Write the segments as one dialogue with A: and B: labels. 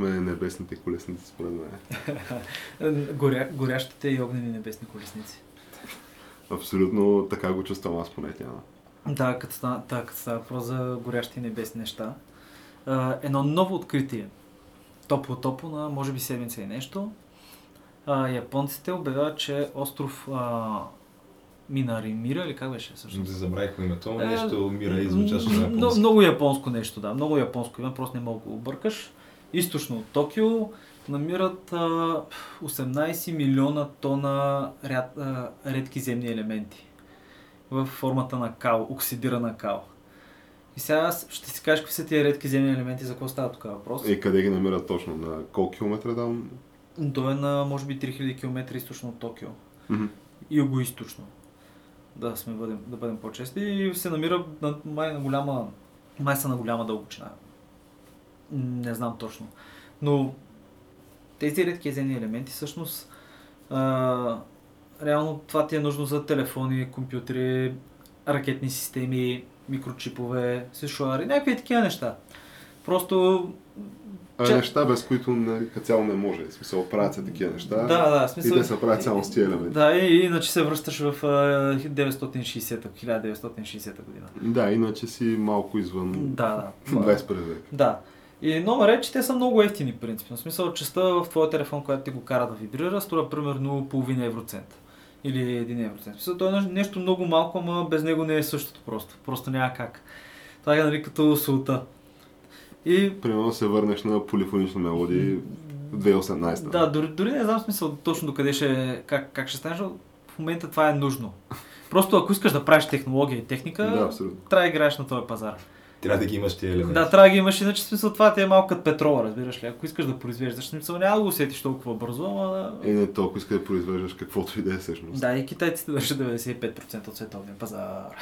A: Не, яхнахме небесните колесници, според мен.
B: Горя, горящите и огнени небесни колесници.
A: Абсолютно така го чувствам аз поне тя.
B: Да, като става, да, като става въпрос за горящи небесни неща. А, едно ново откритие. Топло-топло на може би седмица и нещо. А, японците обявяват, че остров а, Минаримира или как беше всъщност?
C: Забравих по името, но
B: Е,
C: нещо мира и звучаше на
B: Много,
C: японски.
B: много японско нещо, да. Много японско име, просто не мога да го объркаш. Източно от Токио намират а, 18 милиона тона ряд, редки земни елементи в формата на кал, оксидирана кал. И сега ще си кажа какви са тия редки земни елементи, за какво става тук въпрос.
A: И къде ги намират точно? На колко километра там?
B: То е на може би 3000 км източно от Токио.
A: Мгм.
B: юго-источно. Да, сме бъдем, да бъдем по-чести. И се намира на, май, на голяма, май са на голяма дълбочина. Не знам точно. Но тези редки земни елементи всъщност а, реално това ти е нужно за телефони, компютри, ракетни системи, микрочипове, сешуари, някакви такива неща. Просто
A: А,
B: Че-
A: неща, без които като цяло не може. В смисъл, правят се такива неща.
B: Да, да, смисъл...
A: И те се правят само с тия елементи.
B: Да, и иначе се връщаш в а, 960-та, 1960 година.
A: Да, иначе си малко извън
B: Да, да.
A: 21 век.
B: Да. И номер е, че те са много ефтини, принципно. В смисъл, частта в твоя телефон, която ти го кара да вибрира, струва примерно половина евроцент. Или 1 евроцент. В смисъл, то е нещо- много малко, ама без него не е същото просто. Просто няма как. Това е нали като султа. И
A: Примерно се върнеш на полифонична мелодия в 2018.
B: Да, дори, дори не знам смисъл точно докъде ще, как, как ще стане, защото в момента това е нужно. Просто ако искаш да правиш технология и техника,
A: Да, абсолютно.
B: трябва да играеш на този пазар.
C: Трябва да ги имаш тия елементи.
B: Да, трябва да ги имаш, иначе смисъл това ти е малко като петрола, разбираш ли? Ако искаш да произвеждаш, смисъл няма да го усетиш толкова бързо, ама...
A: И не толкова иска да произвеждаш каквото и да е всъщност.
B: Да, и китайците държат 95% от световния пазар.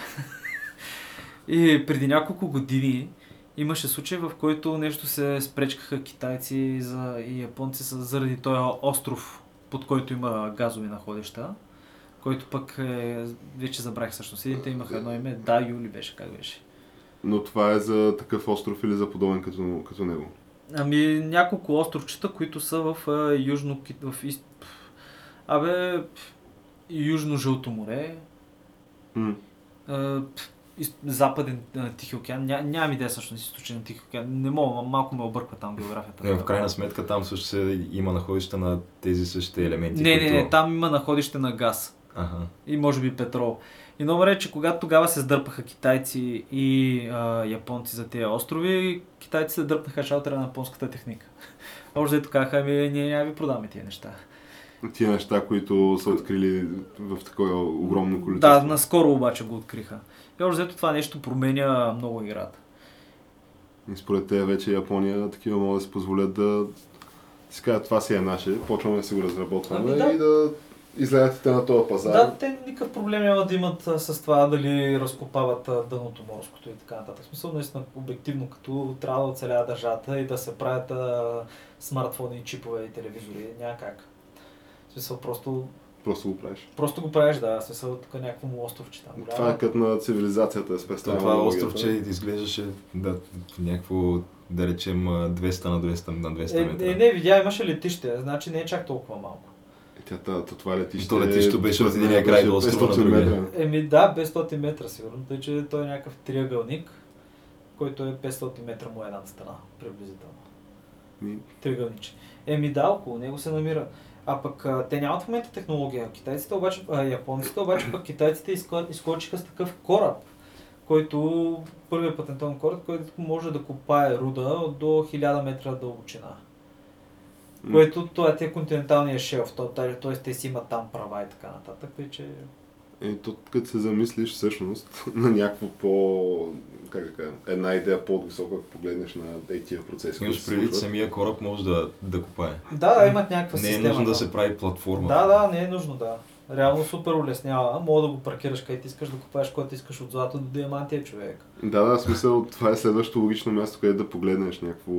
B: и преди няколко години имаше случай, в който нещо се спречкаха китайци за, и японци са заради този остров, под който има газови находища, който пък е, вече забрах всъщност. Едните имаха едно име, да, Юли беше, как беше.
A: Но това е за такъв остров или за подобен като, като него.
B: Ами няколко островчета, които са в а, южно, в ист... Абе, южно-жълто море, а, из- западен а, Тихи океан, Ня, нямам идея всъщност източен Тихи океан, не мога, малко ме обърква там географията.
C: Е, в крайна сметка там също се има находища на тези същите елементи.
B: Не, не,
C: които...
B: не, там има находище на газ
C: Ага.
B: и може би петрол. И номер е, че когато тогава се сдърпаха китайци и а, японци за тези острови, китайците дърпнаха шалтера на японската техника. Още дето казаха, ами ние няма ви продаваме тия неща.
A: Тия неща, които са открили в такова огромно количество.
B: Да, наскоро обаче го откриха. И още взето това нещо променя много играта.
A: И според те вече Япония такива могат да си позволят да си кажат това си е наше, почваме да си го разработваме
B: Ами да.
A: и да излезете на този пазар.
B: Да, те никакъв проблем няма да имат с това дали разкопават дъното морското и така нататък. В смисъл, наистина, обективно, като трябва да оцелява държавата и да се правят а, смартфони, и чипове и телевизори, няма как. В смисъл, просто,
A: Просто го правиш.
B: просто го правиш, да, в смисъл, тук е някакво му островче там.
A: Това е като на цивилизацията с
C: То,
A: представя
C: това островче изглеждаше да, някакво, да речем, 200 на 200 на 200
B: Е,
C: метра.
B: е, не, видя, имаше летище, значи не е чак толкова малко.
A: Тя, та, та, това летище...
C: То летището беше от
A: беше
C: единия край до острова на
A: 500
C: другия.
A: метра.
B: Еми да, 500 метра сигурно, тъй че той е някакъв триъгълник, който е 500 метра му е едната страна, приблизително.
A: Ми,
B: Триъгълниче. Еми да, около него се намира. А пък а, те нямат в момента технология. Китайците обаче, а, японците обаче пък китайците изко- изкочиха с такъв кораб, който, първият патентован кораб, който може да копае руда до 1000 метра дълбочина. Което това е те континенталния шелф, т.е. те си имат там права и така нататък, тъй че
A: Е, то, като се замислиш всъщност на някакво по... Как да кажа, една идея по-висока, ако погледнеш на е, тия процеси.
C: Имаш
A: се
C: предвид, самия кораб може да, да копае.
B: Да, да, имат някаква
C: Не е
B: система.
C: нужно да
B: там.
C: се прави платформа.
B: Да, да, не е нужно, да. Реално супер улеснява. Мога да го паркираш където искаш, да купаеш който искаш от злато до диамантия човек.
A: Да, да, смисъл, това е следващото логично място, където да погледнеш някакво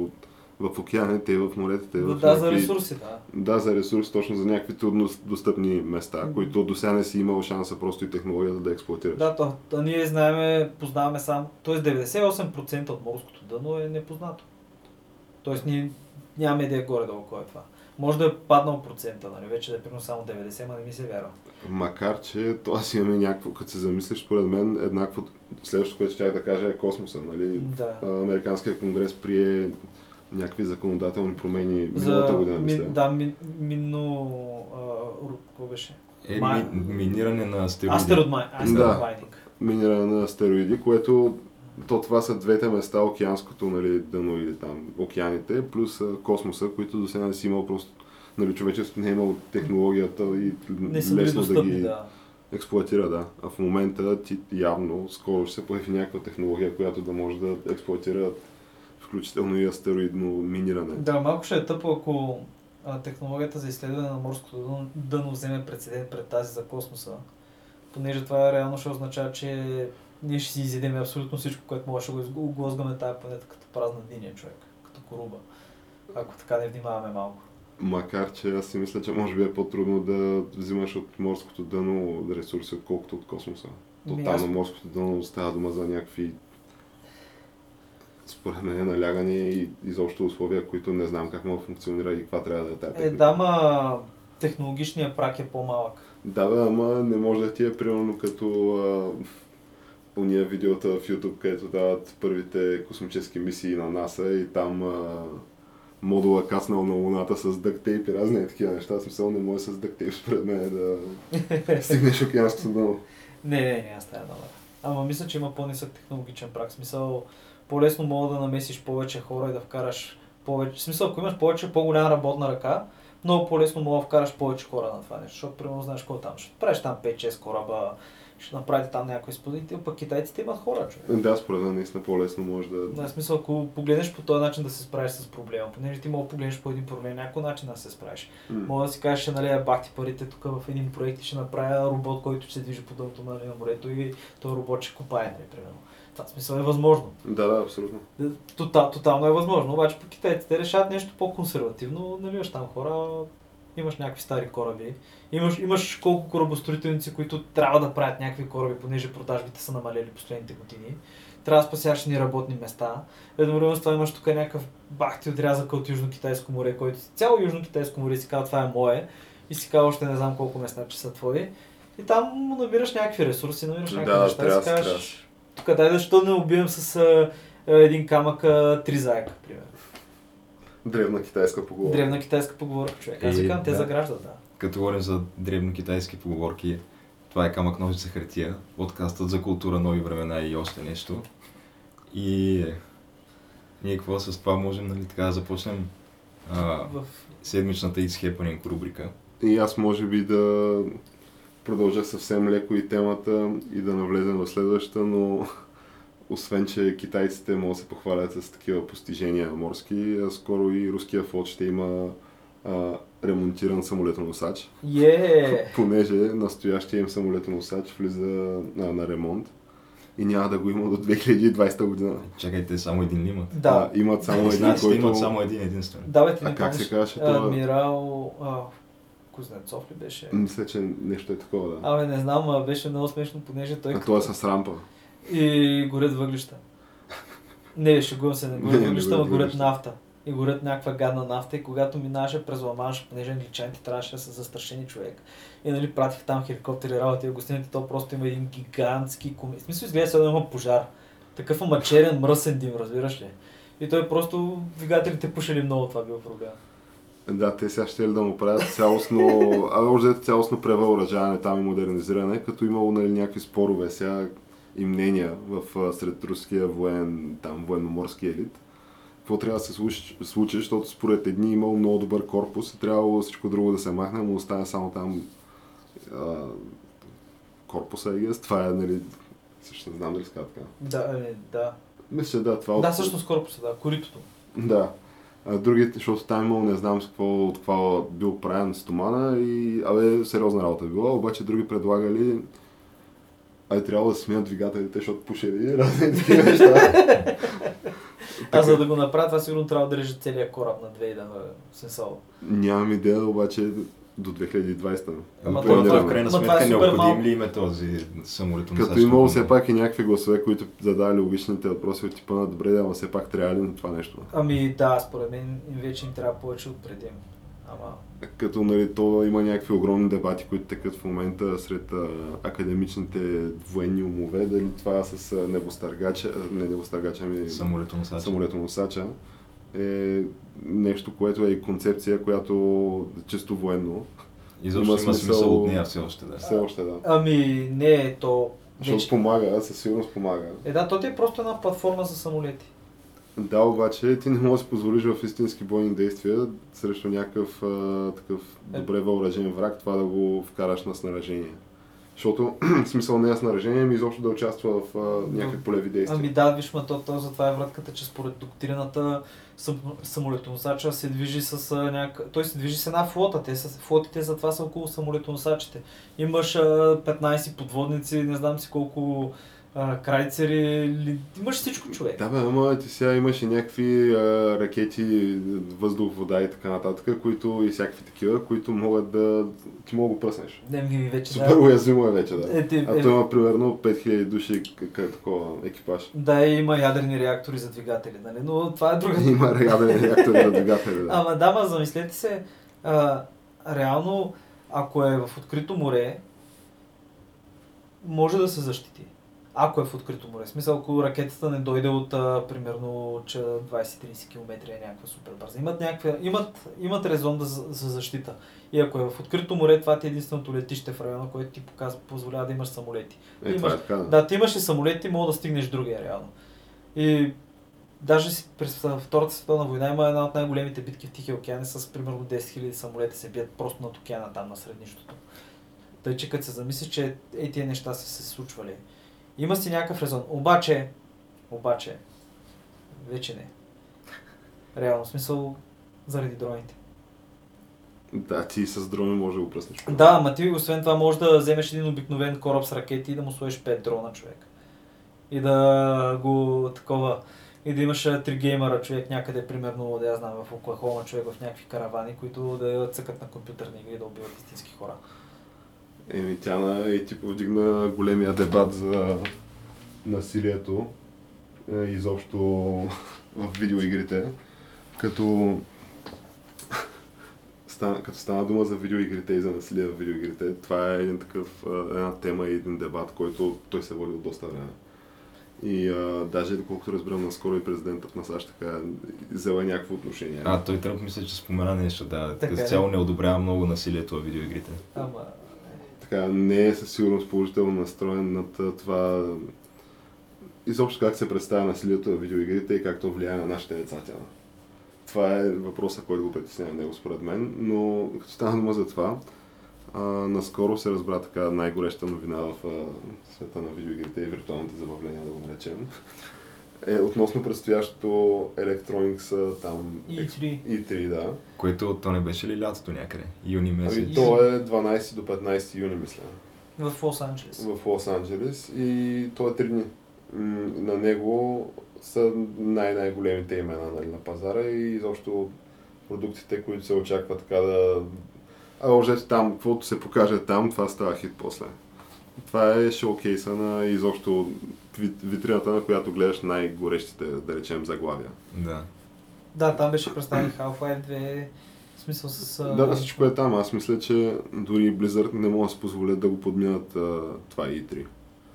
A: в океаните, в моретата, в
B: Да, за
A: някакви-
B: ресурси, да.
A: Да, за ресурс, точно за някакви трудно достъпни места, които до сега не си имал шанса просто и технологията да експлуатираш.
B: Да, то, то ние знаеме, познаваме сам, т.е. 98% от морското дъно е непознато. Тоест ние нямаме идея горе-долу кой е това. Може да е паднал процента, нали? вече да е примерно само 90, ама не ми се вярва.
A: Макар, че това си имаме някакво, като се замислиш, според мен, еднакво, следващото, което ще да кажа е космоса, нали?
B: Да.
A: А, Американския конгрес прие някакви законодателни промени миналата
B: За,
A: година, мисля.
B: ми, да, ми, мино... А, какво беше?
C: Е,
B: Май-
C: ми, миниране на астероиди.
B: Астероид май, Астероид майнинг.
A: Миниране на астероиди, което то това са двете места, океанското нали, дъно или там океаните, плюс а, космоса, които до сега не си имал просто, нали, човечеството не е имало технологията и
B: Не са
A: лесно да ги
B: да.
A: експлуатира, да. А в момента ти явно скоро ще се появи някаква технология, която да може да експлуатира включително и астероидно миниране.
B: Да, малко ще е тъпо, ако а, технологията за изследване на морското дъно, дъно вземе прецедент пред тази за космоса, понеже това реално ще означава, че ние ще си изедем абсолютно всичко, което може да го изго- глозгаме тази планета като празна диня, човек, като коруба. Ако така не внимаваме малко.
A: Макар, че аз си мисля, че може би е по-трудно да взимаш от морското дъно ресурси, отколкото от космоса. То
B: Ми,
A: там
B: аз-
A: морското дъно става дума за някакви според мен налягане и изобщо условия, които не знам как мога да функционира и каква трябва да е тази
B: Е, да, ма технологичният прак е по-малък.
A: Да, бе, ама не може да ти е примерно като а, уния видеота в YouTube, където дават първите космически мисии на НАСА и там а, модула каснал на Луната с дъктейп и разни такива неща. Смисъл не може с дъктейп според мен да стигнеш океанското дъно.
B: Не, не, не, аз тая номер. Ама мисля, че има по-нисък технологичен прак. Смисъл, по-лесно мога да намесиш повече хора и да вкараш повече. В смисъл, ако имаш повече, по-голяма работна ръка, много по-лесно мога да вкараш повече хора на това нещо. Защото, примерно, знаеш какво там. Ще правиш там 5-6 кораба, ще направите там някой изпълнител, пък китайците имат хора, човек.
A: Да, според мен наистина по-лесно може да...
B: Да, в смисъл, ако погледнеш по този начин да се справиш с проблема, понеже ти мога да погледнеш по един проблем, някой начин да се справиш.
A: М.
B: Мога да си кажеш, ще налея бахти парите тук в един проект и ще направя робот, който ще се движи по дъното на морето и този робот ще копае, нали, примерно. Това смисъл е възможно.
A: Да, да, абсолютно.
B: Тотал, тотално е възможно, обаче по китайците решават нещо по-консервативно, наливаш там хора, имаш някакви стари кораби, имаш, имаш колко корабостроителници, които трябва да правят някакви кораби, понеже продажбите са намалели последните години. Трябва да спасяваш ни работни места. Едновременно с това имаш тук някакъв бахти отрязък от Южно-Китайско море, който цяло Южно-Китайско море си казва това е мое и си казва още не знам колко места, че са твои. И там набираш някакви ресурси, набираш някакви
A: Да,
B: неща
A: трябва
B: си кажеш, тук дай защо не убием с а, един камък а, три заека, примерно.
A: Древна китайска поговорка.
B: Древна китайска поговорка, човек. Аз викам, те
C: да.
B: заграждат, да.
C: Като говорим за древно китайски поговорки, това е камък ножица хартия, подкастът за култура, нови времена и още нещо. И ние какво с това можем нали, така да започнем а,
B: В...
C: седмичната It's Happening рубрика.
A: И аз може би да продължа съвсем леко и темата и да навлезем в следващата, но освен, че китайците могат да се похвалят с такива постижения морски, а скоро и руския флот ще има а, ремонтиран самолетоносач,
B: Е!
A: понеже настоящия им самолетоносач влиза а, на ремонт и няма да го има до 2020 година.
C: Чакайте, само един ли имат?
B: Да.
A: А, имат само един,
C: Руснаците
A: който...
C: имат само един единствен.
B: Давайте
A: А
B: ми
A: как
B: помниш,
A: се казваше това?
B: Адмирал... А, Кузнецов ли беше?
A: Мисля, че нещо е такова, да.
B: Абе, не знам, а беше много смешно, понеже той...
A: А то е с рампа.
B: И горят въглища. Не, шегувам се, не горят въглища, но горят нафта. И горят някаква гадна нафта и когато минаваше през Ламанш, понеже англичаните трябваше да са застрашени човек. И нали пратих там хеликоптери, работи и гостините, то просто има един гигантски коми. В смисъл изглежда, сега да има пожар. Такъв ама черен, мръсен дим, разбираш ли? И той просто, двигателите пушили много, това бил проблем.
A: Да, те сега ще ли да му правят цялостно, а може да е цялостно превъоръжаване там и модернизиране, като имало нали, някакви спорове сега и мнения в, сред руския воен, там, военноморски елит. Какво трябва да се случи, случи, защото според едни имал много добър корпус и трябвало всичко друго да се махне, но остане само там а, корпуса, guess. Това е, нали, също не знам дали ска така.
B: Да, е, да.
A: Мисля, да, това
B: Да,
A: от-
B: всъщност корпуса, да, коритото.
A: Да. А другите, защото там имал не знам с какво, от какво бил правен стомана и абе сериозна работа е била, обаче други предлагали Ай, трябва да сменят двигателите, защото пушери и разни такива неща.
B: А за да го направя, това сигурно трябва да режат целият кораб на две и да в смисъл.
A: Нямам идея, обаче до 2020.
B: Ама това-
C: това, в крайна
B: това е
C: сметка
B: супер
C: необходим ли им е този самолет?
A: Като имало все пак и някакви гласове, които задали логичните въпроси от типа на добре, да, ама все пак трябва ли на това нещо?
B: Ами да, според мен им вече им трябва повече от преди. Ама
A: Като нали, то има някакви огромни дебати, които текат в момента сред а, академичните военни умове, дали това с небостъргача, не небостъргача, ами
C: Самолетоносач.
A: самолетоносача е нещо, което е и концепция, която чисто военно.
C: Изобщо
A: Има
C: има
A: смисъл-
C: смисъл от нея все още, да.
A: Все още да.
B: Ами не е то.
A: Защото
B: Вече...
A: помага, със сигурност помага.
B: Е да, то ти е просто една платформа за самолети.
A: Да, обаче ти не можеш да си позволиш в истински бойни действия срещу някакъв а, такъв
B: Е.
A: добре въоръжен враг, това да го вкараш на снаряжение. Защото смисъл не е снаряжение, ми изобщо да участва в а, някакви полеви действия.
B: Ами да, виж, ма то, то затова е вратката, че според доктрината сам, самолетоносача се движи с а, някак... Той се движи с една флота. Те са, флотите затова са около самолетоносачите. Имаш а, 15 подводници, не знам си колко а, крайцери, имаш всичко човек.
A: Да, бе, ама ти сега имаш и някакви а, ракети, въздух, вода и така нататък, които и всякакви такива, които могат да... ти мога да пръснеш.
B: Не, ми вече
A: Супер
B: да.
A: уязвимо е вече, да.
B: Е, ти,
A: А
B: е,
A: то има примерно 5000 души к- к- такова екипаж.
B: да, има ядрени реактори за двигатели, нали? Но това е друга
A: Има реален реактор на двигатели, да.
B: Ама да, ма замислете се, а, реално, ако е в открито море, може да се защити. Ако е в открито море. Смисъл, ако ракетата не дойде от, а, примерно, че 20-30 км е някаква супер бърза. Имат, някаква, имат, имат резон да, за, за защита. И ако е в открито море, това ти е единственото летище в района, което ти показва, позволява да имаш самолети.
A: Е, това е така, да.
B: Да, ти имаш и самолети, мога да стигнеш другия реално. И даже си през Втората световна война има една от най-големите битки в Тихия океан с примерно 10 000 самолети се бият просто над океана там на среднището. Тъй, че като се замислиш, че е, тия неща са се случвали. Има си някакъв резон. Обаче, обаче, вече не. Реално, в смисъл, заради дроните.
A: Да, ти с дрони може да го пръснеш.
B: Да, ама ти освен това можеш да вземеш един обикновен кораб с ракети и да му сложиш 5 дрона човек. И да го такова. И да имаш три геймера човек някъде, примерно, да я знам, в Оклахома човек в някакви каравани, които да цъкат на компютърни игри и да убиват истински хора.
A: Еми, тя на и ти повдигна големия дебат за насилието е, изобщо в видеоигрите. Като стана, като стана дума за видеоигрите и за насилие в видеоигрите, това е един такъв, а, една тема и един дебат, който той се води от доста време. И а, даже, доколкото разбирам, наскоро и президентът на САЩ така взела някакво отношение.
C: А, той Тръмп мисля, че спомена нещо, да.
B: Така е.
C: цяло не одобрява много насилието в видеоигрите.
B: Ама,
A: така, не е със сигурност положително настроен над това изобщо как се представя насилието в видеоигрите и как то влияе на нашите деца тя. Това е въпросът, който го притеснява него според мен, но като стана дума за това, а, наскоро се разбра така най-гореща новина в а, света на видеоигрите и виртуалните забавления, да го наречем. Е относно предстоящото Electronics там...
B: E3.
A: E3, да.
C: Което то не беше ли лятото някъде? Юни месец.
A: Ами то е 12 до 15 юни, мисля.
B: в Лос Анджелес.
A: в Лос Анджелес и то е три дни. М, На него са най-най-големите имена нали, на пазара и изобщо продуктите, които се очаква така да... А лъжете там, каквото се покаже там, това става хит после. Това е шоукейса на изобщо витрината, на която гледаш най-горещите, да речем, заглавия.
C: Да.
B: Да, там беше представен Half-Life 2, в смисъл с... а,
A: Да, да, всичко е там. Аз мисля, че дори Blizzard не могат да си позволят да го подминат а, това E3.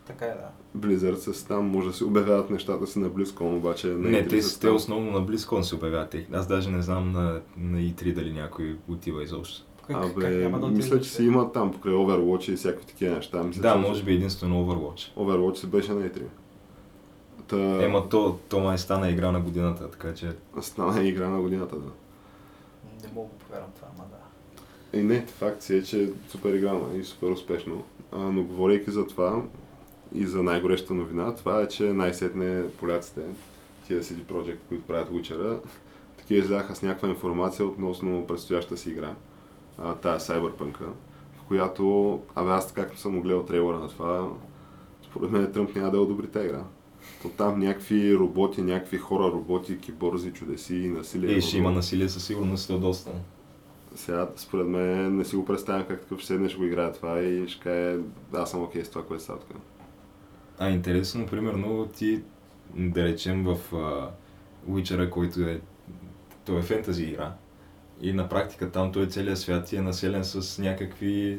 B: Така е, да.
A: Blizzard с там може да си обявяват нещата си на BlizzCon, обаче на
C: Не,
A: E3
C: те, те основно на BlizzCon се обявяват. Аз даже не знам на, на E3 дали някой отива изобщо.
B: Как, как
A: Абе,
B: няма да
A: мисля, че си има там покрай Overwatch и всякакви такива неща. Мисля,
C: Да,
A: че
C: може би единствено Overwatch.
A: Overwatch си беше на E3. Та...
C: Ема то, то май стана игра на годината, така че
A: Стана игра на годината, да.
B: Не мога да повярвам това, ама да.
A: Е, не, факт си е, че е супер играна и супер успешно. А, но говорейки за това и за най-горещата новина, това е, че най-сетне поляците, тия CD Projekt, които правят Witcher, такива изляха с някаква информация относно предстоящата си игра. А, тая Cyberpunk, в която, абе аз както съм гледал трейлера на това, според мен Тръмп няма да одобри тази игра. То там някакви роботи, някакви хора, роботи, киборзи, чудеси, насилие.
C: Е, ще има насилие със сигурност, е доста.
A: Сега, според мен, не си го представям как такъв ще го играе това и ще каже, да, аз съм окей с това, което става тук.
C: А интересно, примерно, ти, да речем, в uh, Witcher, който е, той е фентази игра, и на практика там той целият свят ти е населен с някакви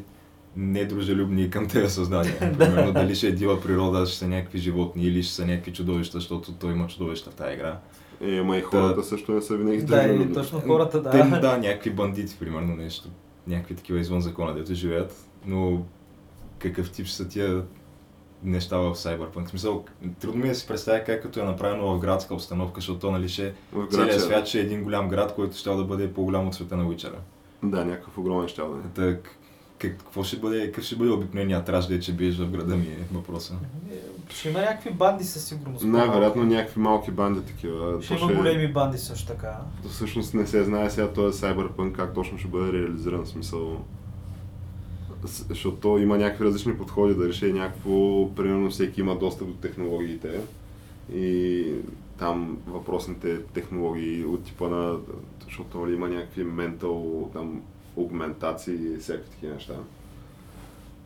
C: недружелюбни към тези създания. Примерно дали ще е дива природа, ще са някакви животни или ще са някакви чудовища, защото той има чудовища в тази игра.
A: Е, ама и хората също не са винаги
B: Да, и точно хората, да.
C: Те, да, някакви бандити, примерно нещо. Някакви такива извън закона, дето живеят. Но какъв тип ще са тия неща в Cyberpunk? В смисъл, трудно ми е да си представя как като е направено в градска обстановка, защото то, нали, ще, целият
A: грача.
C: свят ще е един голям град, който ще да бъде по-голям от света на Witcher.
A: Да, някакъв огромен щал да е.
C: Так, как, какво ще бъде, какъв ще бъде обикновеният траж, де, че биеш в града ми е въпроса.
B: Е, Ще има някакви банди със сигурност.
A: Най-вероятно някакви малки банди такива.
B: Ще има големи банди също така.
A: То всъщност не се знае сега този Cyberpunk как точно ще бъде реализиран, смисъл. Защото то има някакви различни подходи да реши някакво, примерно всеки има достъп до технологиите и там въпросните технологии от типа на, защото нали, има някакви ментал, там, аугментации и всякакви такива неща.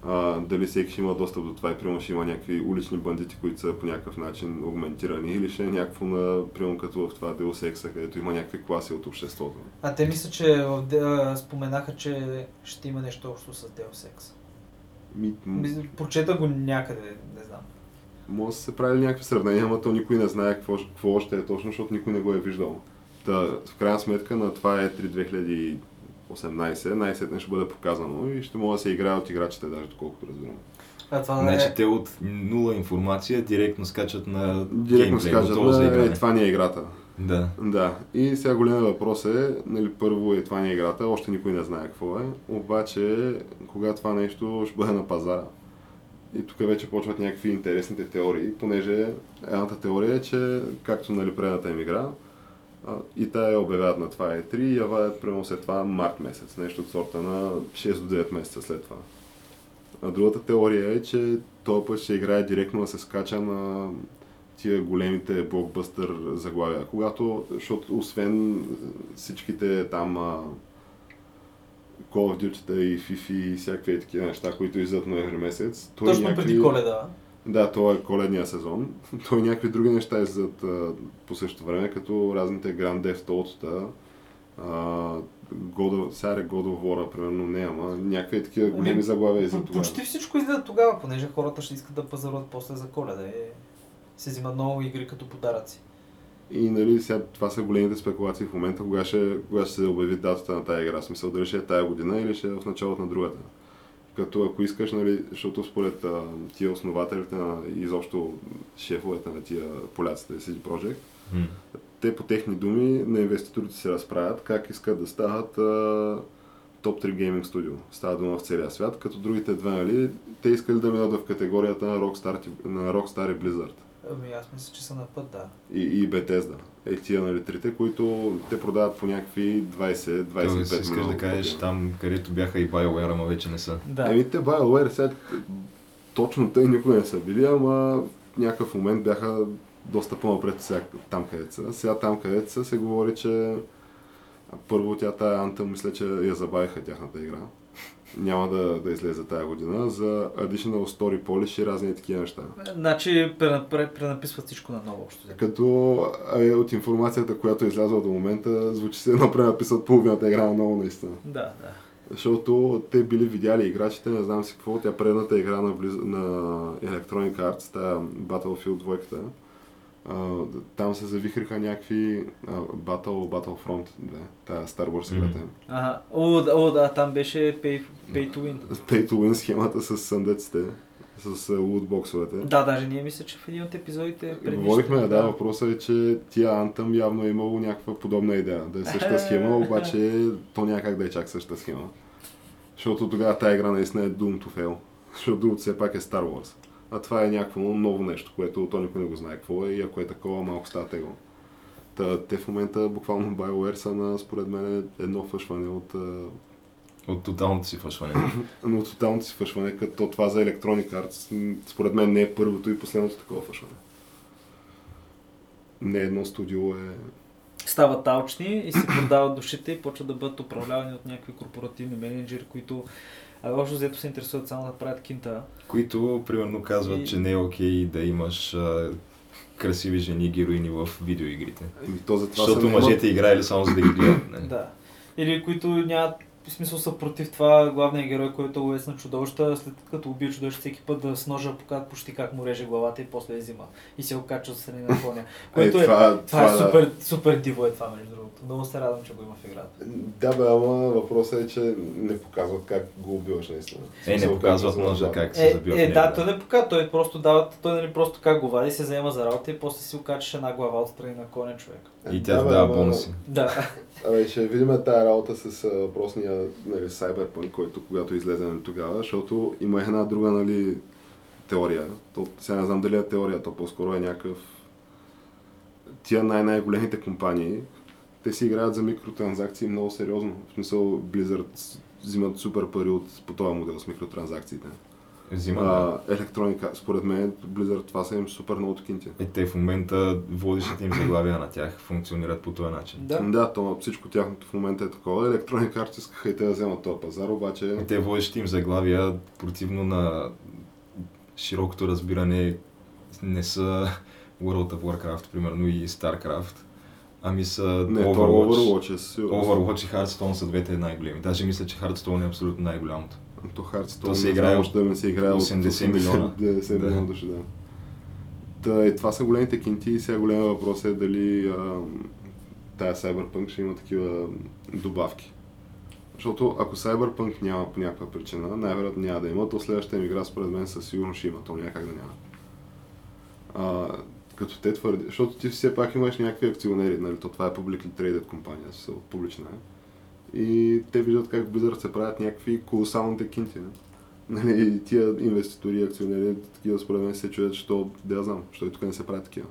A: А, дали всеки ще има достъп до това и примерно ще има някакви улични бандити, които са по някакъв начин аугментирани или ще е някакво на, примерно като в това Deus Ex, където има някакви класи от обществото.
B: А те мисля, че споменаха, че ще има нещо общо с Deus Ex.
A: Ми,
B: Мисля, Прочета го някъде, не знам.
A: може да се прави някакви сравнения, ама то никой не знае какво, какво още е точно, защото никой не го е виждал. Та, в крайна сметка на това е 3 2018, най-сетне ще бъде показано и ще може да се играе от играчите, даже доколкото разбирам.
B: А това
C: Значи
B: е...
C: те от нула информация директно скачат на
A: Директно
C: геймплей,
A: скажат,
C: готово за
A: е, това ни е играта.
C: Да.
A: Да, и сега големият въпрос е, нали, първо е това ни е играта, още никой не знае какво е, обаче кога това нещо ще бъде на пазара. И тук вече почват някакви интересните теории, понеже едната теория е, че както нали предната им игра, а, и тая обявяват на това е 3 и явяват примерно след това март месец, нещо от сорта на 6 до 9 месеца след това. А другата теория е, че този път ще играе директно да се скача на тия големите блокбъстър заглавия. Когато, защото освен всичките там Call of Duty и FIFA и всякакви такива неща, които излизат ноември месец, той
B: Точно
A: някакви...
B: преди коледа.
A: Да, това е коледния сезон. Той някакви други неща излизат по същото време, като разните Grand Theft Auto-та, God сега е God of War, примерно не, ама някакви такива големи
B: Ами,
A: заглавия излизат тогава.
B: Почти всичко излезе тогава, понеже хората ще искат да пазаруват после за коледа. И се взимат много игри като подаръци.
A: И нали, сега това са големите спекулации в момента, кога ще, кога ще се обяви датата на тази игра. Смисъл дали ще е тая година или ще е в началото на другата. Като ако искаш, нали, защото според а, тия основателите на изобщо шефовете на тия поляците CD Projekt,
C: М.
A: те по техни думи на инвеститорите се разправят как искат да стават а, топ 3 гейминг студио. Става дума в целия свят, като другите две, нали, те искали да минат в категорията на Rockstar, на Rockstar и Blizzard.
B: Ами аз мисля, че са на път, да.
A: И, и Bethesda. Е тия нали трите, които те продават по някакви 20-25
C: Тоест, искаш
A: милиона
C: да кажеш там, където бяха и BioWare, ама вече не са.
B: Да.
A: Еми те BioWare сега точно те никога не са били, ама в някакъв момент бяха доста по-напред сега там където са. Сега там където са се говори, че първо тя тая Anthem, мисля, че я забавиха тяхната игра. Няма да, да излезе тази година за Additional Story Polish и разни такива неща.
B: Значи пренаписват всичко на ново общо.
A: Като е, от информацията, която е излязла до момента, звучи се едно пренаписват половината игра на ново наистина.
B: Да, да.
A: Защото те били видяли играчите, не знам си какво, тя предната игра на, на Electronic Arts, тая Battlefield 2 а, там се завихриха някакви а, Battle, Battlefront, да, тая Star Wars играта.
B: Ага. О, да, о, да, там беше pay, pay to win.
A: Pay to win схемата с съндеците, с лутбоксовете.
B: Да, даже ние мисля, че в един от епизодите преди
A: Говорихме, да, въпросът е, че тия Anthem явно е имало някаква подобна идея. Да е същата схема, обаче то няма как да е чак същата схема. Защото тогава тази игра наистина е Doom to Fail. Защото все пак е Star Wars. А това е някакво ново нещо, което то никой не го знае какво е и ако е такова, малко става тегло. Та, те в момента буквално BioWare са на, според мен, едно фъшване от,
C: От тоталното си фъшване.
A: но от тоталното си фъшване, като това за Electronic Arts, според мен не е първото и последното такова фъшване. Не едно студио е...
B: стават алчни и си продават душите и почват да бъдат управлявани от някакви корпоративни менеджери, които а общо взето се интересуват само да правят кинта.
C: които примерно казват,
B: И-
C: че не е окей да имаш а, красиви жени героини в видеоигрите.
A: Еми, то за това
C: Защото мъжете играели само за да ги гледат.
B: Да. Или които нямат в смисъл са против това главният герой, който е ловец на чудовища, след като убие чудовище всеки път да с ножа показват почти как му реже главата и после я взима. И се окачва страни на коня. Което е,
A: това,
B: това, е
A: да.
B: супер, супер диво е това, между другото. Много се радвам, че го има в играта.
A: Да, бе, ама въпросът е, че не показват как го убиваш наистина.
C: Е, не показват
A: забавя.
C: как се
B: Е,
C: забива
B: е
C: него.
B: да, той не показва, той просто дава, той нали просто как го вади, се заема за работа и после си окачаш една глава отстрани на коня човек.
C: И тя
A: Да,
C: дава бонуси.
B: Да.
A: Абе, ще видим тази работа с въпросния нали, Cyberpunk, който когато излезе нали, тогава, защото има една друга нали, теория. То, сега не знам дали е теория, то по-скоро е някакъв... Тия най-най-големите компании, те си играят за микротранзакции много сериозно. В смисъл Blizzard взимат супер пари от, по този модел с микротранзакциите.
C: Взима, да.
A: А, електроника, според мен, Blizzard това са им супер много кинти.
C: Е, те в момента водещите им заглавия на тях функционират по този начин.
B: да.
A: Да, то всичко тяхното в момента е такова. Electronic Arts искаха и те да вземат този пазар, обаче...
C: И те водещите им заглавия, противно на широкото разбиране, не са World of Warcraft, примерно, и StarCraft, ами са
A: Не,
C: Overwatch.
A: Overwatch е.
C: Overwatch и Hearthstone са двете най-големи. Даже мисля, че Hearthstone е абсолютно най-голямото.
A: То Hearthstone
C: То се играе от
A: да не се играе от
C: 80 милиона.
A: 90
C: Да.
A: милиона души, да. Та, и това са големите кинти и сега големия въпрос е дали а, тая Cyberpunk ще има такива добавки. Защото ако Cyberpunk няма по някаква причина, най-вероятно няма да има, то следващата им игра според мен със сигурност ще има, то няма как да няма. А, като те твърди, защото ти все пак имаш някакви акционери, нали, то това е publicly traded компания, са публична е. И те виждат как Blizzard се правят някакви колосалните кинти. Не? Нали, и тия инвеститори и акционери, такива според мен се чуят, що да я знам, що и тук не се правят такива.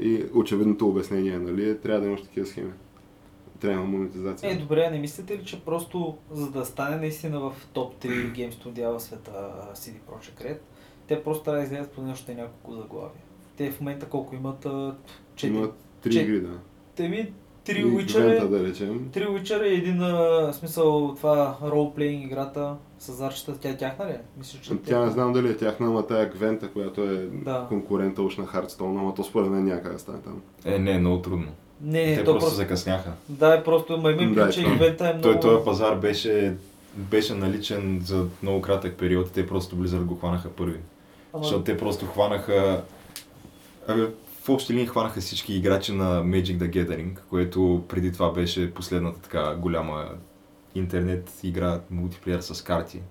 A: И очевидното обяснение нали, е, трябва да имаш такива схеми. Трябва да има монетизация.
B: Е, добре, не мислите ли, че просто за да стане наистина в топ 3 Game Studio в света CD Projekt Red, те просто трябва да излезат по нещо няколко заглавия. Те в момента колко имат? а, Четири.
A: Има три
B: че-
A: игри, да.
B: Те ми три
A: И
B: Witcher,
A: Gwent, да речем.
B: три Witcher и един а, смисъл това ролплейнг играта с зарчета, тя е тяхна ли? е? Мисля, че
A: Тя не знам дали е тяхна, ама тая Гвента, която е
B: Да.
A: конкурента уж на Hearthstone, ама то според мен да стане там.
C: Е, не, е много трудно.
B: Не, не,
C: те
B: то
C: просто
B: просто...
C: закъсняха.
B: Да, е просто, ма има
A: Да,
B: че
A: това.
B: ивента е много...
C: Той, този пазар беше, беше наличен за много кратък период и те просто Blizzard го хванаха първи.
B: Ама-
C: Защото те просто хванаха... Абе, в общи линии хванаха всички играчи на Magic the Gathering, което преди това беше последната така голяма интернет игра мултиплеер с карти.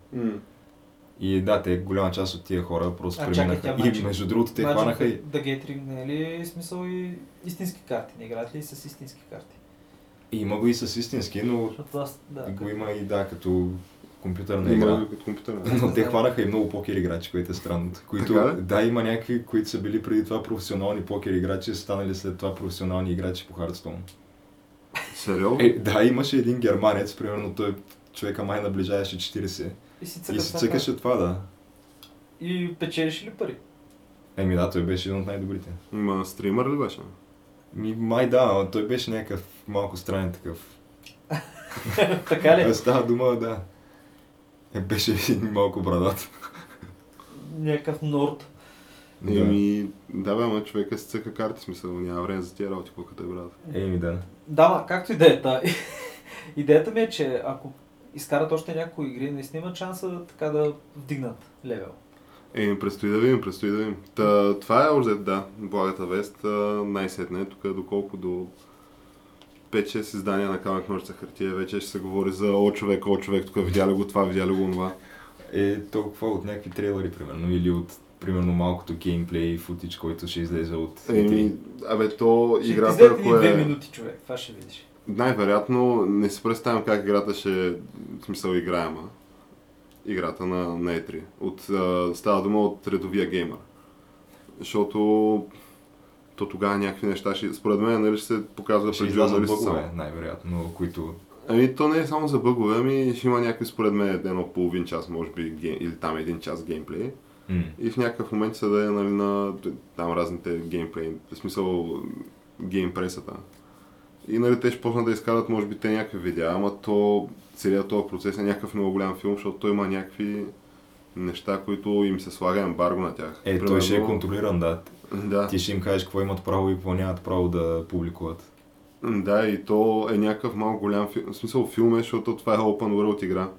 C: И да, те голяма част от тия хора просто
B: А,
C: преминаха.
B: чакай, тя
C: и между другото те
B: Magic
C: хванаха и...
B: The Gathering не е ли смисъл и истински карти? Не играят ли с истински карти?
C: и има го и с истински, но
B: аз, да,
C: го има и да, като компютърна
A: Има
C: игра.
A: и като компютър.
C: Но те хванаха и много покер играчи, което е странното. Които,
A: Така
C: да, има някакви, които са били преди това професионални покер играчи, станали след това професионални играчи по Hearthstone.
A: Сериозно?
C: Е, да, имаше един германец, примерно той човека май наближаваше 40
B: И си
C: и
B: цъкаш
C: си
B: това.
C: цъкаше това, да.
B: И печелиш ли пари?
C: Еми да, той беше един от най-добрите.
A: Има стример ли беше?
C: Ми, май да, но той беше някакъв малко странен такъв.
B: така ли?
C: Става дума, да. Е, беше един малко брадат.
B: Някакъв норд.
A: Еми, да бе, ама човека си цъка карти, смисъл, няма време за тия работи, колкото е брат.
C: Еми да.
B: Да, ма, както и да е. та. Идеята ми е, че ако изкарат още някои игри, наистина има шанса така да вдигнат левел.
A: Еми, предстои да видим, предстои да видим. Та, това е още, да, благата вест, най-сетне, тук доколко до 5-6 издания на камък ножица хартия, вече ще се говори за о човек, о човек, тук видя ли го това, видя ли го това.
C: Е, толкова от някакви трейлери, примерно, или от примерно малкото геймплей, футич, който ще излезе от
A: Еми,
C: E3.
A: абе, то
B: Ще
A: играта,
B: ти
A: ако
B: две
A: е...
B: минути, човек. Това ще видиш.
A: Най-вероятно не си представям как играта ще, в смисъл, играема. играта на, на E3. От, а, става дума от редовия геймър. Защото то тогава някакви неща ще, според мен, нали, ще се показва пред
C: бъгове, най-вероятно, които...
A: Ами то не е само за бъгове, ами ще има някакви, според мен, едно половин час, може би, ге- или там един час геймплей.
C: М.
A: И в някакъв момент се даде нали, на там разните геймплей, в смисъл геймпресата. И нали, те ще почнат да изкарат, може би, те някакви видеа, ама то целият този процес е някакъв много голям филм, защото той има някакви неща, които им се слага ембарго на тях.
C: Е, той ще е
A: Примерно-
C: контролиран, да.
A: Да,
C: Ти ще им кажеш какво имат право и какво нямат право да публикуват.
A: да, и то е някакъв малко голям филм, в смисъл филм е, защото това е Open World игра.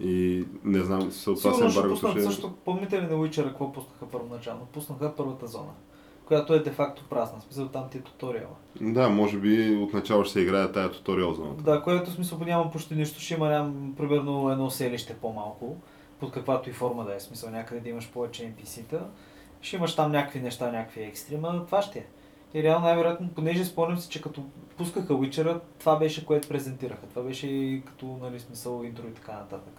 A: И не знам, смисъл, това се ембарго ще...
B: също, помните ли на Witcher какво пуснаха първоначално? Пуснаха първата зона, която е де-факто празна, в смисъл там ти е туториала.
A: Да, може би отначало ще се играе тая туториал зоната.
B: Да, което в смисъл няма почти нищо, ще има ням, примерно едно селище по-малко, под каквато и форма да е, смисъл някъде да имаш повече NPC-та, ще имаш там някакви неща, някакви екстри, ма това ще е. И реално най-вероятно, понеже спомням си, че като пускаха Witcher, това беше което презентираха. Това беше и като нали, смисъл интро и така нататък.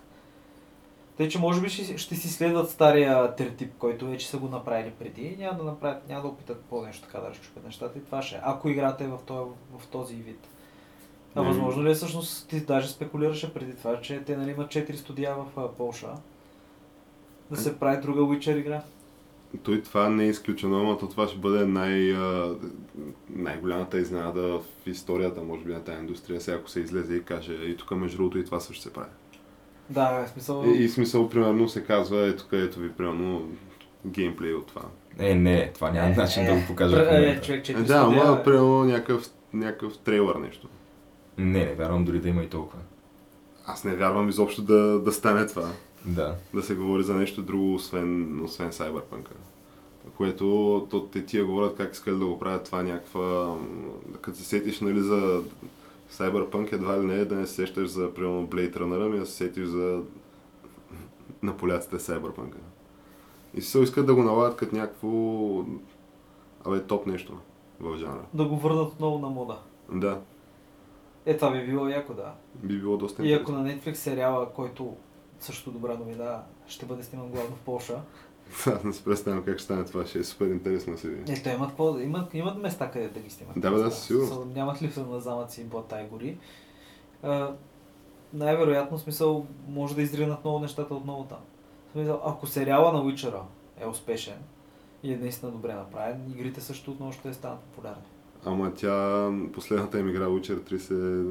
B: Тъй, че може би ще, ще си следват стария тертип, който вече са го направили преди и няма да направят, няма да опитат по-нещо така да разчупят нещата и това ще е. Ако играта е в този, в този вид. А възможно ли е всъщност, ти даже спекулираше преди това, че те нали, имат 4 студия в а, Полша да се прави друга Witcher игра?
A: Той това не е изключено, то това ще бъде най, най-голямата изненада в историята, може би, на тази индустрия. Сега ако се излезе и каже, и тук между другото и това също се прави.
B: Да, в смисъл...
A: И, и смисъл, примерно, се казва, ето тук, ето ви, примерно, геймплей от това.
C: Е, не, това няма
B: Е,
C: начин
B: е,
C: да го покажа
B: е,
C: момента.
B: човек, 4
A: Е, да, ама, примерно, някакъв, някакъв трейлър нещо.
C: Не, не вярвам дори да има и толкова.
A: Аз не вярвам изобщо да, да стане това.
C: Да.
A: Да се говори за нещо друго, освен, освен Cyberpunk. Което то, те тия говорят как искали да го правят това някаква... Като се сетиш нали, за Cyberpunk едва ли не е да не се сещаш за примерно Blade Runner, ами да се сетиш за на поляците Cyberpunk. И се искат да го налагат като някакво... Абе, топ нещо в жанра.
B: да го върнат отново на мода.
A: Да,
B: Е, това би било яко, да.
A: би било доста
B: И ако
A: интересно.
B: на Netflix сериала, който също добра новина, ще бъде сниман главно в Полша.
A: Аз не се представям как ще стане това, ще е супер интересно да се види.
B: Е, те имат, какво, имат, имат места къде да ги снимат.
A: Да, бе, да.
B: Смисъл, Нямат липса на замъци и блата и гори. Най-вероятно смисъл може да изринат много нещата отново там. Смисъл, ако сериала на Witcher е успешен и е наистина добре направен, игрите също отново ще станат популярни.
A: Ама тя, последната им игра Witcher 3 се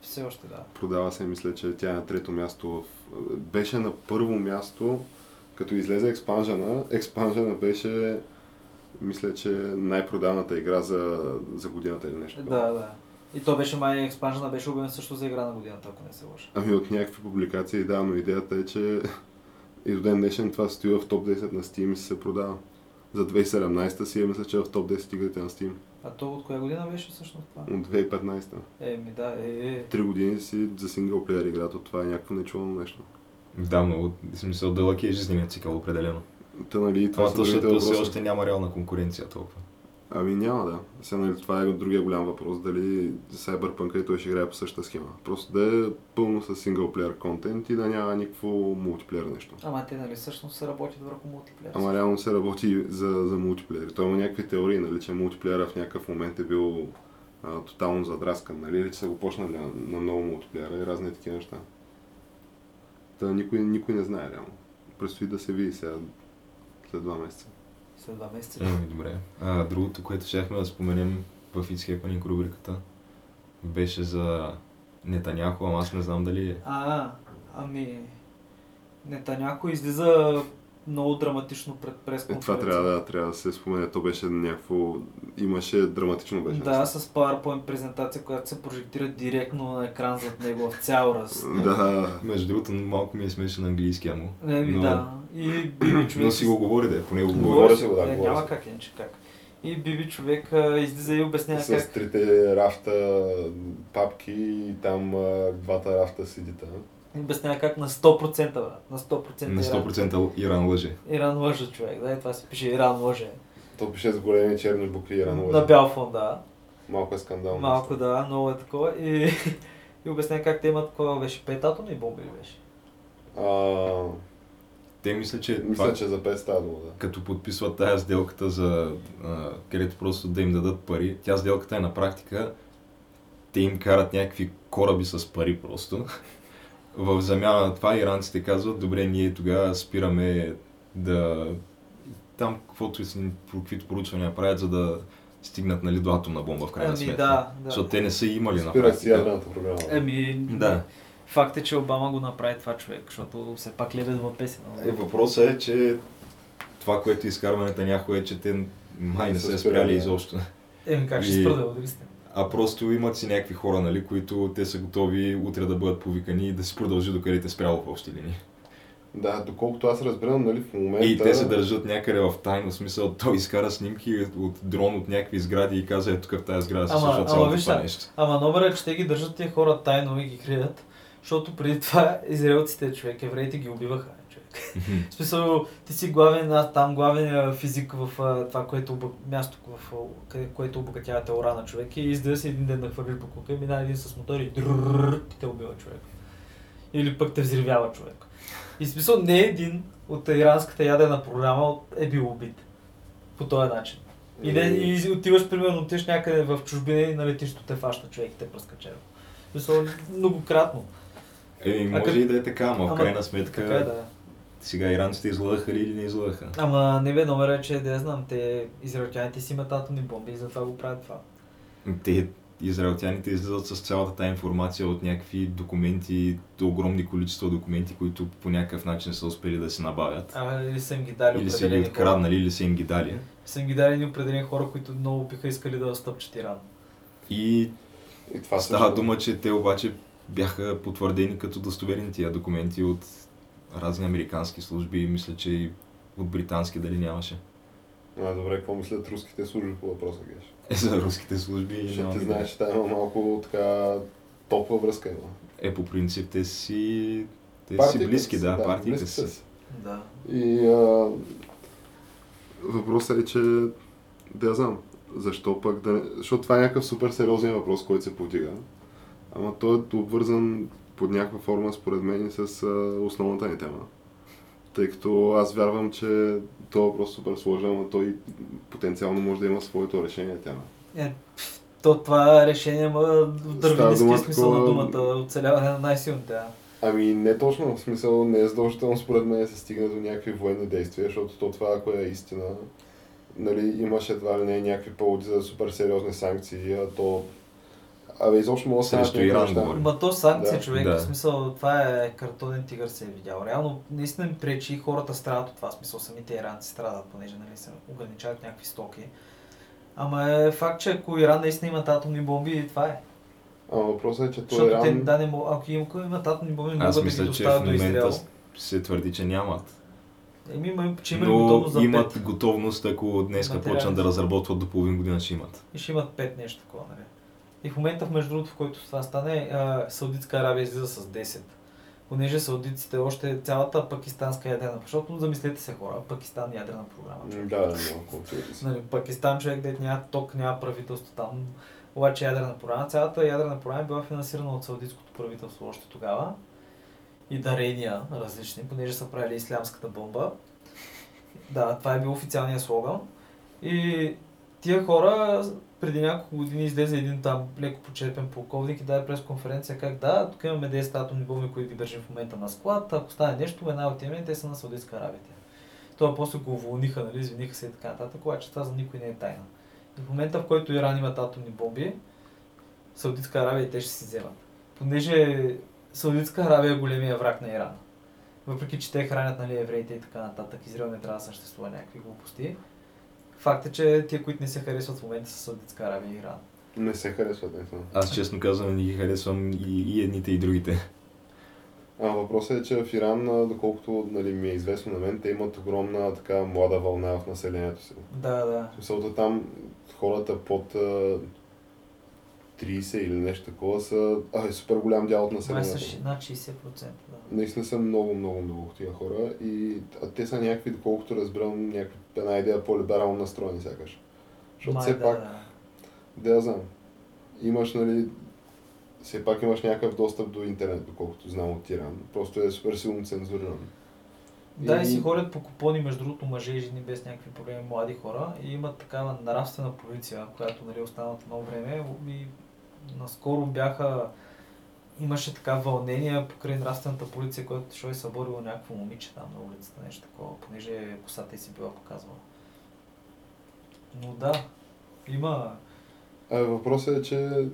B: Все още да.
A: продава се, мисля, че тя е на трето място. В... Беше на първо място, като излезе експанжена. Експанжена беше, мисля, че най-продаваната игра за, за годината или нещо.
B: Да, да. И то беше май експанжена, беше обявен също за игра на годината, ако не се лъжа.
A: Ами от някакви публикации, да, но идеята е, че и до ден днешен това стои в топ 10 на Steam и се продава. За 2017 си е, мисля, че е в топ 10 игрите на Steam.
B: А то от коя година беше всъщност това?
A: От 2015.
B: Еми да, е, е.
A: Три години си за синглплеер играта, това е някакво нечувано нещо.
C: Да, много, в смисъл дълъг е жизненият цикъл, определено.
A: Та, нали, това
C: Това
A: са
C: защото все още няма реална конкуренция толкова.
A: Ами няма да. Сега, нали, това е другия голям въпрос, дали Cyberpunk и той ще играе по същата схема. Просто да е пълно с синглплеер контент и да няма никакво мултиплеер нещо.
B: Ама те нали всъщност се работят върху мултиплеер.
A: Ама реално се работи за, за мултиплеер. Той има някакви теории, нали, че мултиплеера в някакъв момент е бил а, тотално задраскан, нали, или че са го почнали на, на много мултиплеера и разни такива неща. Та никой, никой не знае реално. Предстои да се види сега след два месеца.
B: След два месеца.
C: Еми, добре. А, другото, което щяхме да споменем в It's Happening рубриката, беше за Нетаняхо, ама аз не знам дали е.
B: А, ами... Нетаняко излиза много драматично пред прес
A: Е, това трябва да, трябва да се спомене. То беше някакво... Имаше драматично беше.
B: Да, с PowerPoint презентация, която се прожектира директно на екран зад него в цял раз.
A: Да.
C: Между другото, малко ми е смешен английски, амо.
B: Не, ми
C: Но-
B: да. И Биби човек...
C: Но си го говори, да поне го говори.
A: Се го, да,
B: е,
A: говоря
B: няма как, иначе как. И Биби човек а, излиза и обяснява
A: С
B: как...
A: трите рафта папки и там а, двата рафта седита.
B: Обяснява как на 100%, брат. На 100%.
C: На
B: Иран.
C: 100% Иран лъже.
B: Иран лъже, човек. Да, и това се пише Иран лъже.
A: То пише с големи черни букви и рано.
B: На бял фон, да.
A: Малко е скандално.
B: Малко да, много е такова. И, и обясня как те имат такова беше пет атомни бомби ли беше?
A: А,
C: Те мисля, че
A: мисля,
C: това,
A: че за 5 става дума, да.
C: като подписват тая сделката за а, където просто да им дадат пари, тя сделката е на практика, те им карат някакви кораби с пари просто. В замяна на това иранците казват, добре, ние тогава спираме да... Там каквото си, каквито поручвания правят, за да стигнат нали, до атомна бомба в крайна
B: Ами
C: сметка.
B: да, да.
C: Защото те не са имали на
A: Спират си
C: практика.
A: ядрената програма.
B: Еми,
C: Да.
B: Факт е, че Обама го направи това човек, защото все пак лебедова песен. нали?
C: Е, въпросът е, че това, което изкарва Нетаняху е, че те май не
A: Не
C: са спряли изобщо.
B: Еми как ще
C: И-
B: спра да сте?
C: А просто имат си някакви хора, нали, които те са готови утре да бъдат повикани и да се продължи докъде те спряло в общи линии.
A: Да, доколкото аз разбирам, нали, в момента...
C: И те се държат някъде в тайно, в смисъл, той изкара снимки от дрон от някакви сгради и каза, ето тук в тази сграда се
B: Ама-
C: случва
B: ама
C: цялото това нещо.
B: Ама номера е, че те ги държат тия хора тайно и ги крият, защото преди това израелците, човек, евреите ги убиваха, В смисъл, ти си главен, аз там главен а, физик в а, това, което място, в, а, къде, което обогатявате урана човек и изда си един ден да хвърлиш буклука, мина един с мотор и дрррррр, и те убива човек. Или пък те взривява човек. И смисъл не един от иранската ядрена програма е бил убит по този начин. И, не, и отиваш, примерно, отиваш някъде в чужбина и на летището те фаща човек и те пръска черво. Смисъл, многократно.
C: Еми,
B: А
C: може
B: как-
C: и да е така, ама в крайна сметка
B: Така е, да.
C: Сега иранците излъгаха ли или не излъгаха.
B: Ама не бе, номер е, че да я знам, те израелтяните си имат атомни бомби и затова го правят това.
C: Те, израелтяните излизат с цялата тази информация от някакви документи, до огромни количества документи, които по някакъв начин са успели да се набавят.
B: А, или са им ги дали
C: Или са ги откраднали, или са им ги дали.
B: Са им ги дали определени хора, които много биха искали да стъпчат Иран.
C: И
A: И това
C: става
A: също-
C: дума, че те обаче бяха потвърдени като достоверни тия документи от разни американски служби, мисля, че и от британски дали нямаше.
A: А, добре, какво мислят руските служби по въпроса, Геш?
C: Е, за руските служби
A: Ще ти знаеш, че там има малко така топла връзка има.
C: Е, по принцип, те си, те си близки,
A: са,
C: да, партиите си.
A: си.
B: Да.
A: И а, въпросът е, че да я знам. Защо пък да. Защото това е някакъв супер сериозен въпрос, който се повдига. Ама той е обвързан под някаква форма, според мен, с основната ни тема. Тъй като аз вярвам, че въпрос е супер сложен, ама той потенциално може да има своето решение тема.
B: Е, то това решение има в
A: дума
B: смисъл на думата, оцеляване на най-силните.
A: Ами не точно, в смисъл не е задължително според мен се стигне до някакви военни действия, защото то това, ако е истина, нали, имаш едва ли не някакви поводи за супер сериозни санкции, а то... Абе, изобщо мога да станат
C: Срещу Иран
A: неща.
C: говорим.
B: Ма то санкция,
A: Да.
B: човек,
C: Да.
B: в смисъл, това е картонен тигър се е видял. Реално, наистина ми пречи и хората страдат от това, в смисъл, самите иранци страдат, понеже нали, се ограничават някакви стоки. Ама е факт, че ако Иран наистина имат атомни бомби, това е.
A: Ама въпросът е, че то
B: Защото те,
A: Иран...
B: да, не мог, ако им- ако имат атомни бомби, могат да ги
C: мисля, че в
B: доставят до Израел.
C: момента се твърди, че нямат.
B: Еми, има, че има
C: Но
B: готовност за
C: имат
B: пет.
C: готовност, ако днес почнат да разработват до половин година, ще имат.
B: И ще имат пет нещо такова, нали? И в момента, между другото, в който това стане, Саудитска Арабия излиза с 10. Понеже саудитците още цялата пакистанска ядрена, защото замислете се хора, Пакистан ядрена програма. Човек.
A: Да, да, са.
B: Нали, Пакистан човек, дете няма ток, няма правителство там, обаче ядрена програма. Цялата ядрена програма е била финансирана от саудитското правителство още тогава. И дарения различни, понеже са правили ислямската бомба. Да, това е бил официалния слоган. И тия хора преди няколко години излезе един там леко почерпен полковник и даде пресконференция как да, тук имаме 10 атомни бомби, които ги държим в момента на склад, ако стане нещо, една от теми, те са на Саудитска Арабия. Това после го уволниха, нали, извиниха се и така нататък, обаче това за никой не е тайна. И в момента, в който Иран имат атомни бомби, Саудитска Арабия те ще си вземат. Понеже Саудитска Арабия е големия враг на Иран. Въпреки, че те хранят нали, евреите и така нататък, Израел не трябва да съществува някакви глупости. Факт е, че тия, които не се харесват в момента са Саудитска Арабия и Иран.
A: Не се харесват, не знам.
C: Аз честно казвам, не ги харесвам и, и едните и другите.
A: А въпросът е, че в Иран, доколкото нали, ми е известно на мен, те имат огромна така млада вълна в населението си.
B: Да, да.
A: Смисълта там хората под а, 30 или нещо такова са а, е супер голям дял от
B: Май са
A: населението.
B: над 60%. Да.
A: Наистина са много, много, много тия хора и а те са някакви, доколкото разбирам, някакви, една идея по-либерално настроени сякаш. Защото
B: Май,
A: все
B: да,
A: пак,
B: да.
A: да знам, имаш, нали, все пак имаш някакъв достъп до интернет, доколкото знам от Иран. Просто е супер силно цензуриран.
B: Да, и
A: И-
B: си ходят по купони, между другото, мъже и жени без някакви проблеми, млади хора. И има такава нравствена полиция, която нали, останалото много време. И наскоро бяха имаше така вълнение покрай нравствената полиция, която ще е съборило някакво момиче там на улицата, нещо такова, понеже косата й си била показвала. Но да, има...
A: А, въпросът е, че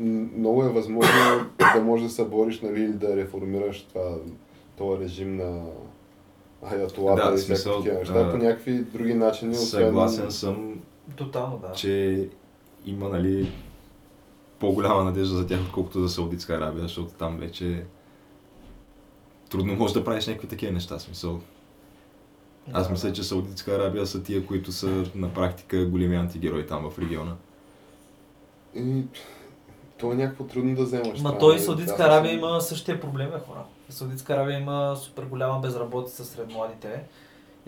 A: много е възможно да можеш да събориш нали, или да реформираш това, този режим на аятолата
C: Да,
A: и
C: смисъл,
A: такива неща по някакви други начини. освен-
C: Съгласен съм,
B: Тотално, да.
C: че има нали, по-голяма надежда за тях, отколкото за Саудитска Арабия, защото там вече трудно можеш да правиш някакви такива неща. Смисъл. Аз мисля, че Саудитска Арабия са тия, които са на практика големи антигерои там в региона.
A: И, то е някакво трудно да вземаш.
B: Ма той
A: нали,
B: Саудитска Арабия има същия проблем, е, хора. Саудитска Арабия има супер голяма безработица сред младите.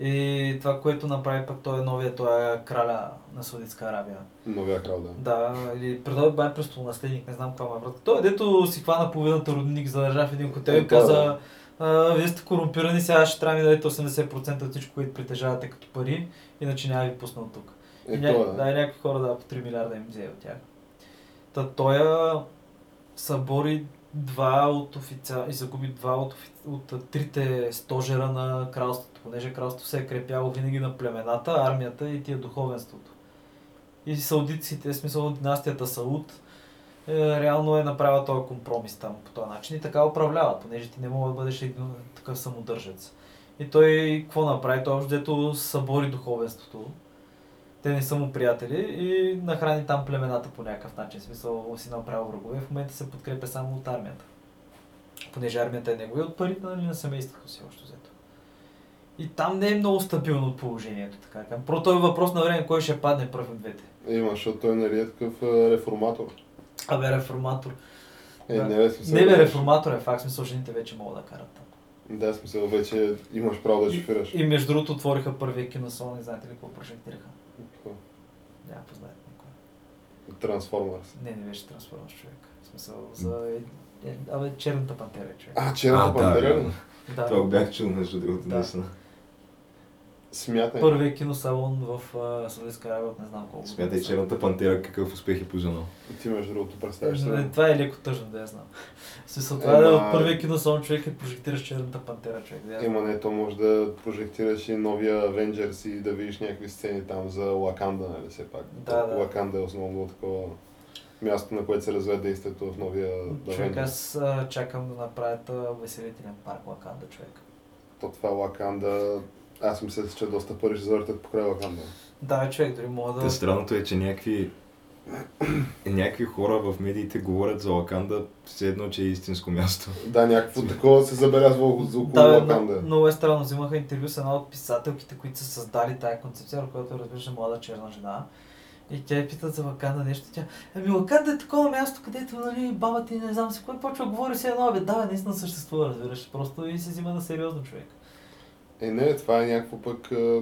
B: И това, което направи пък той е новия, той е краля на Саудитска Арабия.
A: Новия крал, да.
B: Да, или предой бай престолонаследник, не знам каква е брат. Той, дето си хвана половината родник, задържа в един хотел
A: Е,
B: и каза, а, вие сте корумпирани, сега ще трябва да дадете 80% от всичко, което притежавате като пари, иначе няма ви пусна от тук.
A: Е,
B: И ня...
A: е.
B: Да, и някакви хора да по 3 милиарда им взе от тях. Та той събори два от официал... и загуби два от, офи... от трите стожера на кралството, понеже кралството се е крепяло винаги на племената, армията и тия духовенството. И саудитците, в смисъл династията Сауд, е, реално е направила този компромис там по този начин и така управляват, понеже ти не мога да бъдеш един такъв самодържец. И той какво направи? Той общо дето събори духовенството. Те не са му приятели и нахрани там племената по някакъв начин. В смисъл си направил врагове. В момента се подкрепя само от армията. Понеже армията е негови от парите нали, на семейството си общо взето. И там не е много стабилно положението, така да кажем. Просто е въпрос на време кой ще падне пръв от двете.
A: Има, защото той нали е такъв а, реформатор.
B: Абе, реформатор.
A: Е,
B: Да.
A: не бе, смисъл.
B: Не бе,
A: да-
B: реформатор е факт, смисъл жените вече могат да карат там.
A: Да, смисъл, вече имаш право да шофираш.
B: И, и между другото отвориха първия киносалон и знаете ли какво прожектираха?
A: Какво?
B: Няма познаете никой.
A: Трансформърс.
B: Не, не беше трансформация човек. В смисъл за... Е, е, абе, черната пантера е човек.
A: А, черната
C: А, да,
A: пантера.
C: вярно.
B: да.
C: Това бях чул между другото,
B: Да.
C: наистина.
A: Смятай.
B: Първият киносалон в а, Саудитска Арабия от не знам колко.
C: Смятай черната пантера какъв успех е поженал.
A: Ти между другото представяш
B: Е. Това е леко тъжно, да я знам. Смисъл, това е
A: Ема-
B: от първия киносалон човек е прожектираш черната пантера човек. Да.
A: Има не, то може да прожектираш и новия Avengers и да видиш някакви сцени там за Лаканда, нали все пак.
B: Да, да.
A: Лаканда е основно такова място, на което се развива действието в новия
B: Човек, аз а, чакам да направят а, увеселителен парк Лаканда, човек.
A: То това Лаканда, аз мисля, че доста пари ще завъртат покрай Лаканда.
B: Да, човек, дори мога да...
C: Та странното е, че някакви някакви хора в медиите говорят за Лаканда, все едно, че е истинско място.
A: Да, някакво такова се забелязва около около
B: Да,
A: Лаканда.
B: много, е странно. Взимаха интервю с една от писателките, които са създали тая концепция, която разбираш е млада черна жена. И тя я питат за Лаканда нещо. Тя, ами Лаканда е такова място, където нали, баба ти не знам си кой почва говори си едно, бе, да, бе, наистина съществува, разбираш. Просто и се взима на сериозно човек.
A: Е, не, това е някакво пък... а,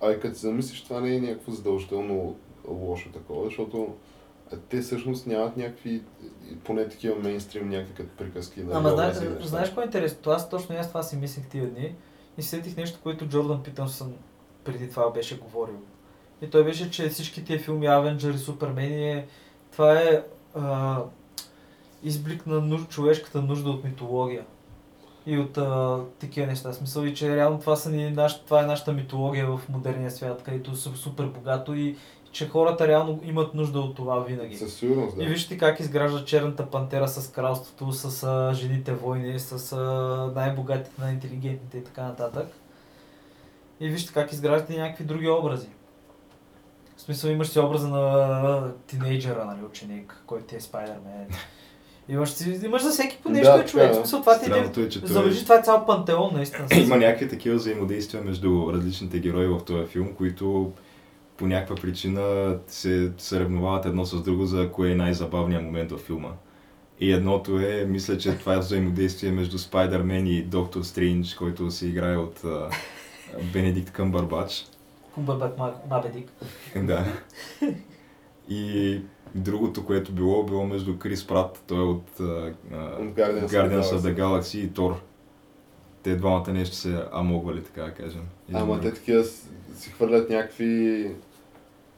A: А и като се замислиш, това не е някакво задължително лошо такова, защото те всъщност нямат някакви, поне такива мейнстрим, някакви приказки. нали,
B: Ама знаеш, знаеш какво е интересно? Аз точно аз това си мислех тия дни и сетих нещо, което Джордан Питънсън преди това беше говорил. И той беше, че всички тия филми Авенджър и Супермени е... Това е а, изблик на нуж, човешката нужда от митология. И от а, такива неща. Смисъл и че реално това, са ни, наш, това е нашата митология в модерния свят, където е супер богато и че хората реално имат нужда от това винаги.
A: Със сигурност, да.
B: И вижте как изгражда черната пантера с кралството, с а, жените войни, с а, най-богатите, най-интелигентните и така нататък. И вижте как изграждате някакви други образи. В смисъл имаш си образа на тинейджера, нали, ученик, който ти е Спайдермен. Имаш, си, имаш за всеки по нещо
A: Да,
B: е човек. В
A: е.
B: смисъл това ти е...
C: Е, че той
B: Завърши, това е цял пантеон, наистина.
C: има някакви такива взаимодействия между различните герои в този филм, които по някаква причина се съревновават едно с друго за кое е най-забавният момент във филма. И едното е, мисля, че това е взаимодействие между Спайдермен и Доктор Стрендж, който се играе от а, Бенедикт Къмбърбач.
B: Кумбърбак Мабедик.
C: Да. И Другото, което било, било между Крис Прат, той е от
A: От Guardians of the
C: Guardians of
A: Galaxy.
C: the Galaxy и Тор. Те двамата нещо се амогвали, така да кажем.
A: Ама
C: друг.
A: те такива си хвърлят някакви...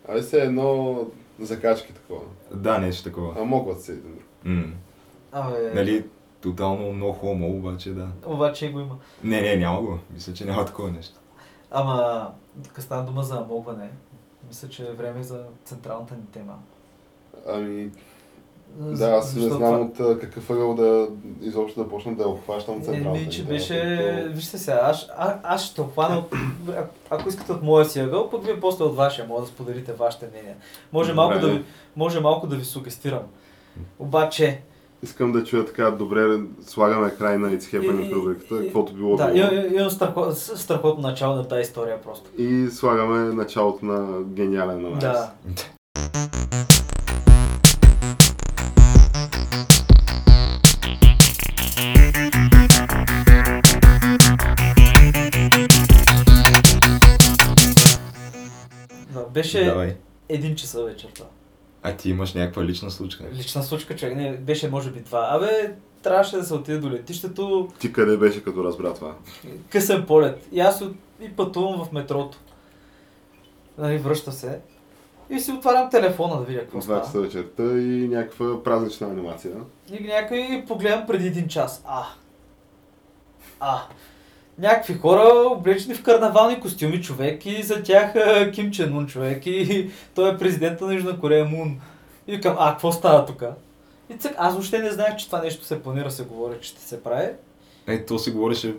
A: Али се едно закачки такова.
C: Да, нещо такова.
A: А могат се един друг.
C: М.
B: Абе,
C: Нали, тотално много хомо, обаче да.
B: обаче го има.
C: Не, не, няма го. Мисля, че няма такова нещо.
B: Ама, тук стана дума за амогване. Мисля, че е време за централната ни тема.
A: Ами, да, аз не знам
B: това-
A: от а, какъв ъгъл да изобщо да почна да обхващам
B: Не,
A: централната.
B: ми, че
A: ни
B: беше...
A: защото-
B: Вижте сега, аз, а, аз ще обхвана от... а- Ако искате от моя си ъгъл, пък вие после от вашия, може да споделите вашите мнения. Може малко,
A: Добре.
B: да ви, може малко да ви сугестирам. Обаче,
A: Искам да чуя така, добре, слагаме край на It's Happening рубриката, каквото било
B: да,
A: било.
B: имам, имам страхотно начало на тази история просто.
A: И слагаме началото на гениален анализ.
B: Да. Беше
C: Давай.
B: един часа вечерта.
C: А ти имаш някаква лична случка.
B: Лична случка, човек, не, беше може би два. Абе, трябваше да се отиде до летището,
A: Ти къде беше като разбра това?
B: късен полет. И аз от- и пътувам в метрото. Нали, връща се. И си отварям телефона да видя какво
A: В 2
B: става.
A: часа вечерта и някаква празнична анимация.
B: И някой погледам преди един час. А. А. Някакви хора облечени в карнавални костюми човек и за тях а, Ким Чен Ун човек и той е президента на Южна Корея Мун. И викам, а, какво става тук? И цък, аз въобще не знаех, че това нещо се планира, се говори, че ще се прави.
C: Е, то се говореше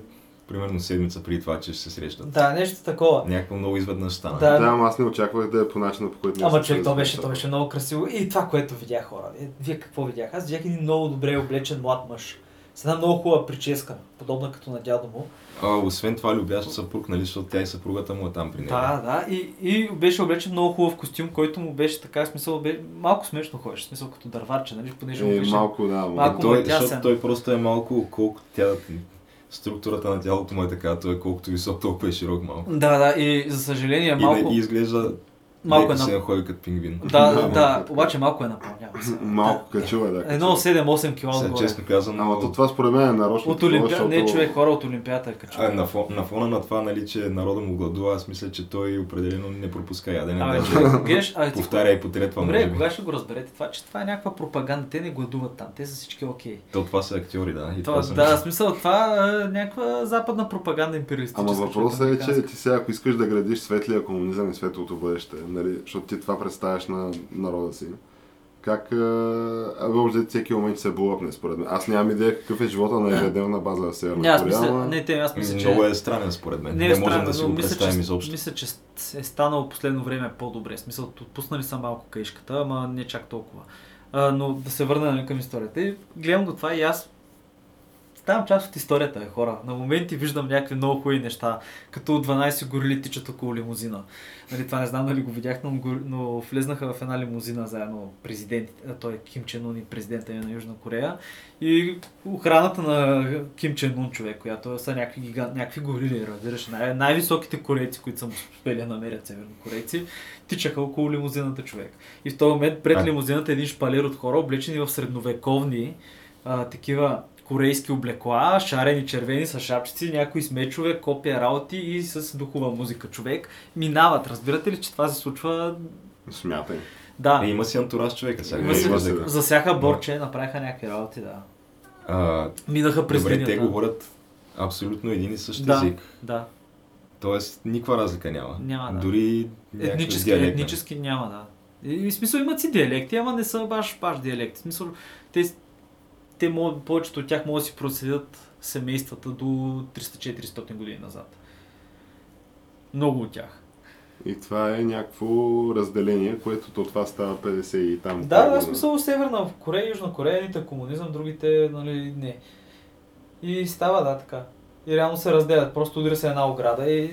C: примерно седмица преди това, че ще се срещат.
B: Да, нещо такова.
C: Някакво много изведнъж стана.
B: Да.
A: Да, ама аз не очаквах да е по начина, по който...
B: Ама човек, то беше, то беше много красиво. И това, което видях хора. Е, вие какво видях? Аз видях един много добре облечен млад мъж. С една много хубава прическа, подобна като на дядо му.
C: А, освен това, любящ съпруг, нали, защото тя и съпругата му е там при него.
B: Да, да. И, и беше облечен много хубав костюм, който му беше така, смисъл, бе, малко смешно ходеше, смисъл като дърварче, нали, понеже му
A: Е,
B: беше...
A: малко, да.
B: Малко
C: той,
B: му е тясен.
C: защото той просто е малко колко тя... Структурата на тялото му е така, той е колкото висок, толкова е широк малко.
B: Да, да, и за съжаление
C: И,
B: малко...
C: не, и изглежда
B: малко е
C: се
B: на...
C: ходи като пингвин.
B: Да,
A: Да,
B: да,
A: е.
B: обаче малко е напълнява.
A: Малко качува, да.
B: Едно
A: качува.
B: 7-8 кила
C: Сега, честно казвам,
A: Ама то това според мен е нарочно.
B: От
A: такова,
B: Олимпиада, не
A: защото-
B: човек, хора от Олимпиада е качва.
C: А, на, фон, на фона на това, нали, че народа му гладува, аз мисля, че той определено не пропуска ядене.
B: Абе,
C: даже
B: гледаш, а, ти-
C: повтаря и по третва, може
B: Добре,
C: би.
B: кога ще го разберете това, че това е някаква пропаганда, те не гладуват там, те са всички окей.
C: То това са актьори, да. И
B: Това,
C: това,
B: да, смисъл това е някаква западна пропаганда империалистическа.
A: Ама въпросът е, че ти сега, ако искаш да градиш светлия комунизъм и светлото бъдеще, нали, защото ти това представяш на народа си, как а, а, въобще всеки момент се булъпне, според мен. Аз нямам идея какъв е живота на ежедневна база в
B: Не,
A: Северна
B: аз
A: Корея,
B: мисля, не, те, аз мисля, че...
C: Много е странен според мен.
B: не
C: Не,
B: е
C: можем
B: странно,
C: да си
B: но
C: го
B: мисля,
C: представим
B: че,
C: изобщо.
B: Мисля, че е станало последно време по-добре. Смисъл, отпуснали са малко каишката, ама не чак толкова. А, но да се върна към историята. И гледам го това и аз ставам част от историята, е, хора. На моменти виждам някакви много хубави неща, като 12 горили тичат около лимузина. Нали, това не знам дали го видях, но, но влезнаха в една лимузина заедно президентите, а той е Ким Чен Ун и президента на Южна Корея. И охраната на Ким Чен Ун човек, която са някакви, гигант, някакви горили, разбираш, най- най-високите корейци, които съм успели да намерят севернокорейци, тичаха около лимузината човек. И в този момент пред лимузината е един шпалер от хора, облечени в средновековни а, такива корейски облекла, шарени червени с шапчици, някои с мечове, копия работи и с духова музика човек. Минават, разбирате ли, че това се случва?
A: Смятай.
B: Да,
C: Е, има си антураж човека сега.
B: Има си-
C: има за-
B: борче, направиха някакви работи, да.
C: А,
B: Минаха през
C: добре, те
B: линията.
C: говорят абсолютно един и същ
B: Да.
C: език.
B: Да,
C: Тоест, никаква разлика няма.
B: Няма, да.
C: Дори
B: етнически,
C: диалект,
B: етнически няма, да. И, в смисъл имат си диалекти, ама не са баш, баш диалекти. В смисъл, те, те могат, повечето от тях могат да си проследят семействата до 300-400 години назад. Много от тях.
A: И това е някакво разделение, което то това става 50 и там.
B: Да, да, смисъл Северна Корея, Южна Корея, едните комунизъм, другите, нали, не. И става, да, така. И реално се разделят, просто удря се една ограда и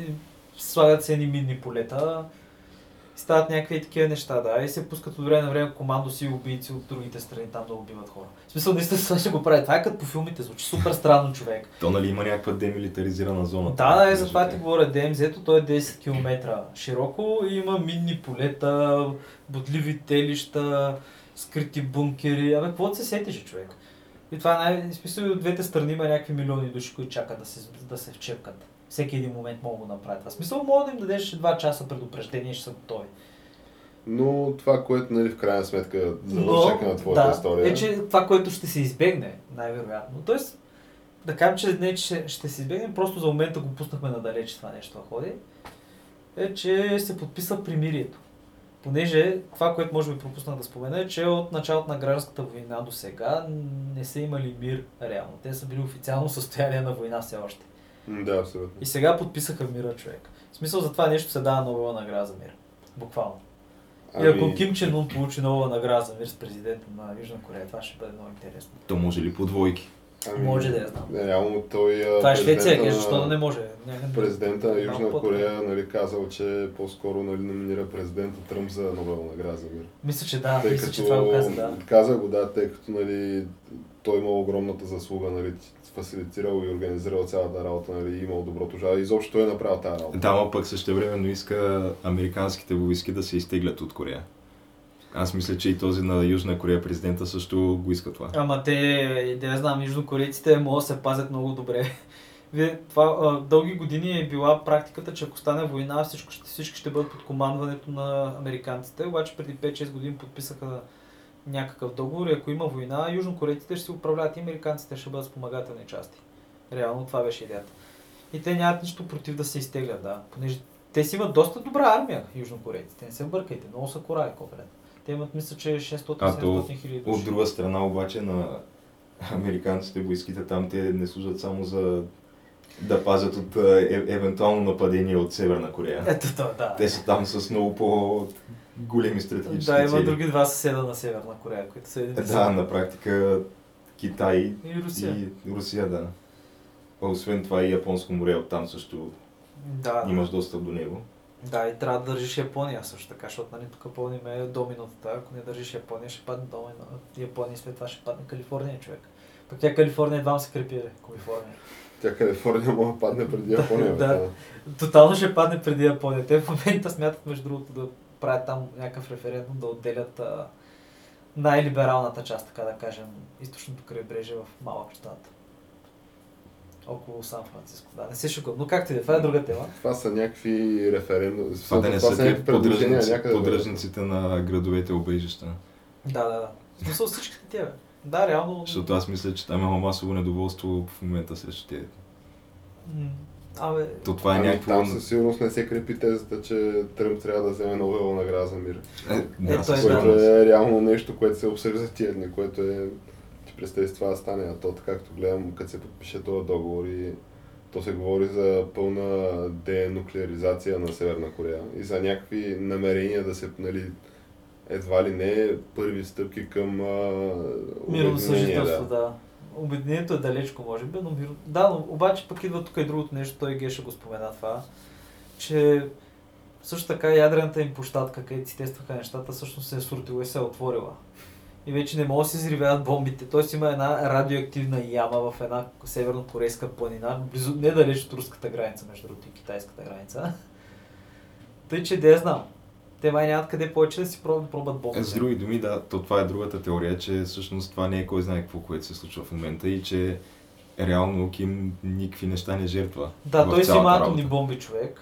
B: слагат се едни минни полета. Стават някакви такива неща, да. И се пускат от време на време командоси и убийци от другите страни там да убиват хора. В смисъл, наистина това ще го прави. Това е като по филмите, звучи супер странно човек.
C: То нали има някаква демилитаризирана зона.
B: Да, да, е за това ти говоря. ДМЗ-то той е 10 км широко и има минни полета, бодливи телища, скрити бункери. Абе, какво се сетиш, човек? И това е най- смисъл от двете страни има някакви милиони души, които чакат да се, да се вчепкат. Всеки един момент могат да направят това. В смисъл, мога да им дадеш 2 часа предупреждение, ще са готови.
A: Но това, което нали, в крайна сметка завършака на твоята
B: да,
A: история.
B: е, че това, което ще се избегне, най-вероятно. Тоест, да кажем, че не, че ще, се избегне, просто за момента го пуснахме надалеч това нещо да ходи, е, че се подписа примирието. Понеже това, което може би пропуснах да спомена е, че от началото на гражданската война до сега не са имали мир реално. Те са били официално състояние на война все още.
A: Да, абсолютно.
B: И сега подписаха мира човек. В смисъл за това нещо се дава Нобела награда за мир. Буквално. И ако
A: Ами,
B: Ким Чен Ун получи нова награда за мир с президента на Южна Корея, това ще бъде много интересно.
C: То може ли по двойки?
A: ами,
B: Може да я знам.
A: Реално той...
B: Това е Швеция,
A: на-
B: защо да не може? Някъде-
A: Президента на Южна Корея нали, казал, че по-скоро нали, номинира президента Тръмп за Нобелна награда за мир.
B: Мисля, че да,
A: тъй
B: мисля,
A: като
B: че това го каза, да.
A: каза го, да, тъй като нали, той има огромната заслуга, нали, фасилитирал и организирал цялата работа, нали, и имал доброто жало. Изобщо той е направил тази работа.
C: Да, но пък същевременно иска американските войски да се изтеглят от Корея. Аз мисля, че и този на Южна Корея президента също го иска това.
B: Ама те, да я знам, южнокорейците могат да се пазят много добре. Вие, това, а, дълги години е била практиката, че ако стане война, всичко, ще- всички ще бъдат под командването на американците. Обаче преди 5-6 години подписаха някакъв договор и ако има война, южнокорейците ще се управляват и американците ще бъдат спомагателни части. Реално това беше идеята. И те нямат нищо против да се изтеглят, да. Понеже те си имат доста добра армия, южнокорейците. Не се бъркайте, много са корали, копред. Те имат, мисля, че
C: А то
B: 600-700 хиляди души.
C: От друга страна обаче на американците войските там те не служат само за да пазят от е, евентуално нападение от Северна Корея.
B: Ето това, да.
C: Те са там с много по-големи стратегически
B: Да, има
C: цели.
B: други два съседа на Северна Корея, които са един
C: Да, на практика Китай
B: И Русия.
C: и Русия, да. А освен това и Японско море оттам също
B: Да,
C: имаш достъп до него.
B: да, и трябва да държиш Япония също така, защото нали, тук помним е доминото. Ако не държиш Япония, ще падне домино. Япония след това ще падне Калифорния, човек. Пък тя Калифорния едва се крепи, Калифорния.
A: Тя Калифорния може да падне преди Япония.
B: Да.
A: бе,
B: Тотално ще падне преди Япония. Те в момента смятат, между другото, да правят там някакъв референдум, да отделят а, най-либералната част, така да кажем, източното крайбрежие в малък щат. Около Сан Франциско. Да, не се шукам. Но както и да е, това е друга тема.
A: Това са някакви референдуми.
C: Това да не
A: това
C: са
A: някакви
C: подръжници,
A: някъде. бе.
C: подръжниците на градовете обежища.
B: Да, да, да. В смисъл всичките тия, бе. Да, реално.
C: Защото аз мисля, че там има масово недоволство в момента срещу тези.
B: Абе,
C: То това е
A: Ами,
C: някакво...
A: Там със сигурност не се крепи тезата, че Тръмп трябва да вземе Нобелова награда за мир.
C: Е, да,
B: е, да.
A: Което
C: сигурност.
A: е реално нещо, което се обсъжда тия дни, което е... Ти представи това да стане, а то както гледам, като се подпише този договор и то се говори за пълна денуклеаризация на Северна Корея и за някакви намерения да се, нали, едва ли не първи стъпки към
B: мирно съжителство, да. Обединението е далечко, може би, но мирно... Да, но обаче пък идва тук и другото нещо, той Геша го спомена това, че също така ядрената им площадка, където си тестваха нещата, всъщност се е сортила и се е отворила. И вече не могат да се изривяват бомбите. Тоест има една радиоактивна яма в една северно-корейска планина, близо, недалеч от руската граница, между другото и китайската граница. Тъй, че да я знам. Те май нямат къде повече да си пробват, пробват бомби.
C: Е, С други думи, да, то това е другата теория, че всъщност това не е кой знае какво, което се случва в момента и че реално Ким никакви неща не жертва.
B: Да, той си има атомни бомби, човек.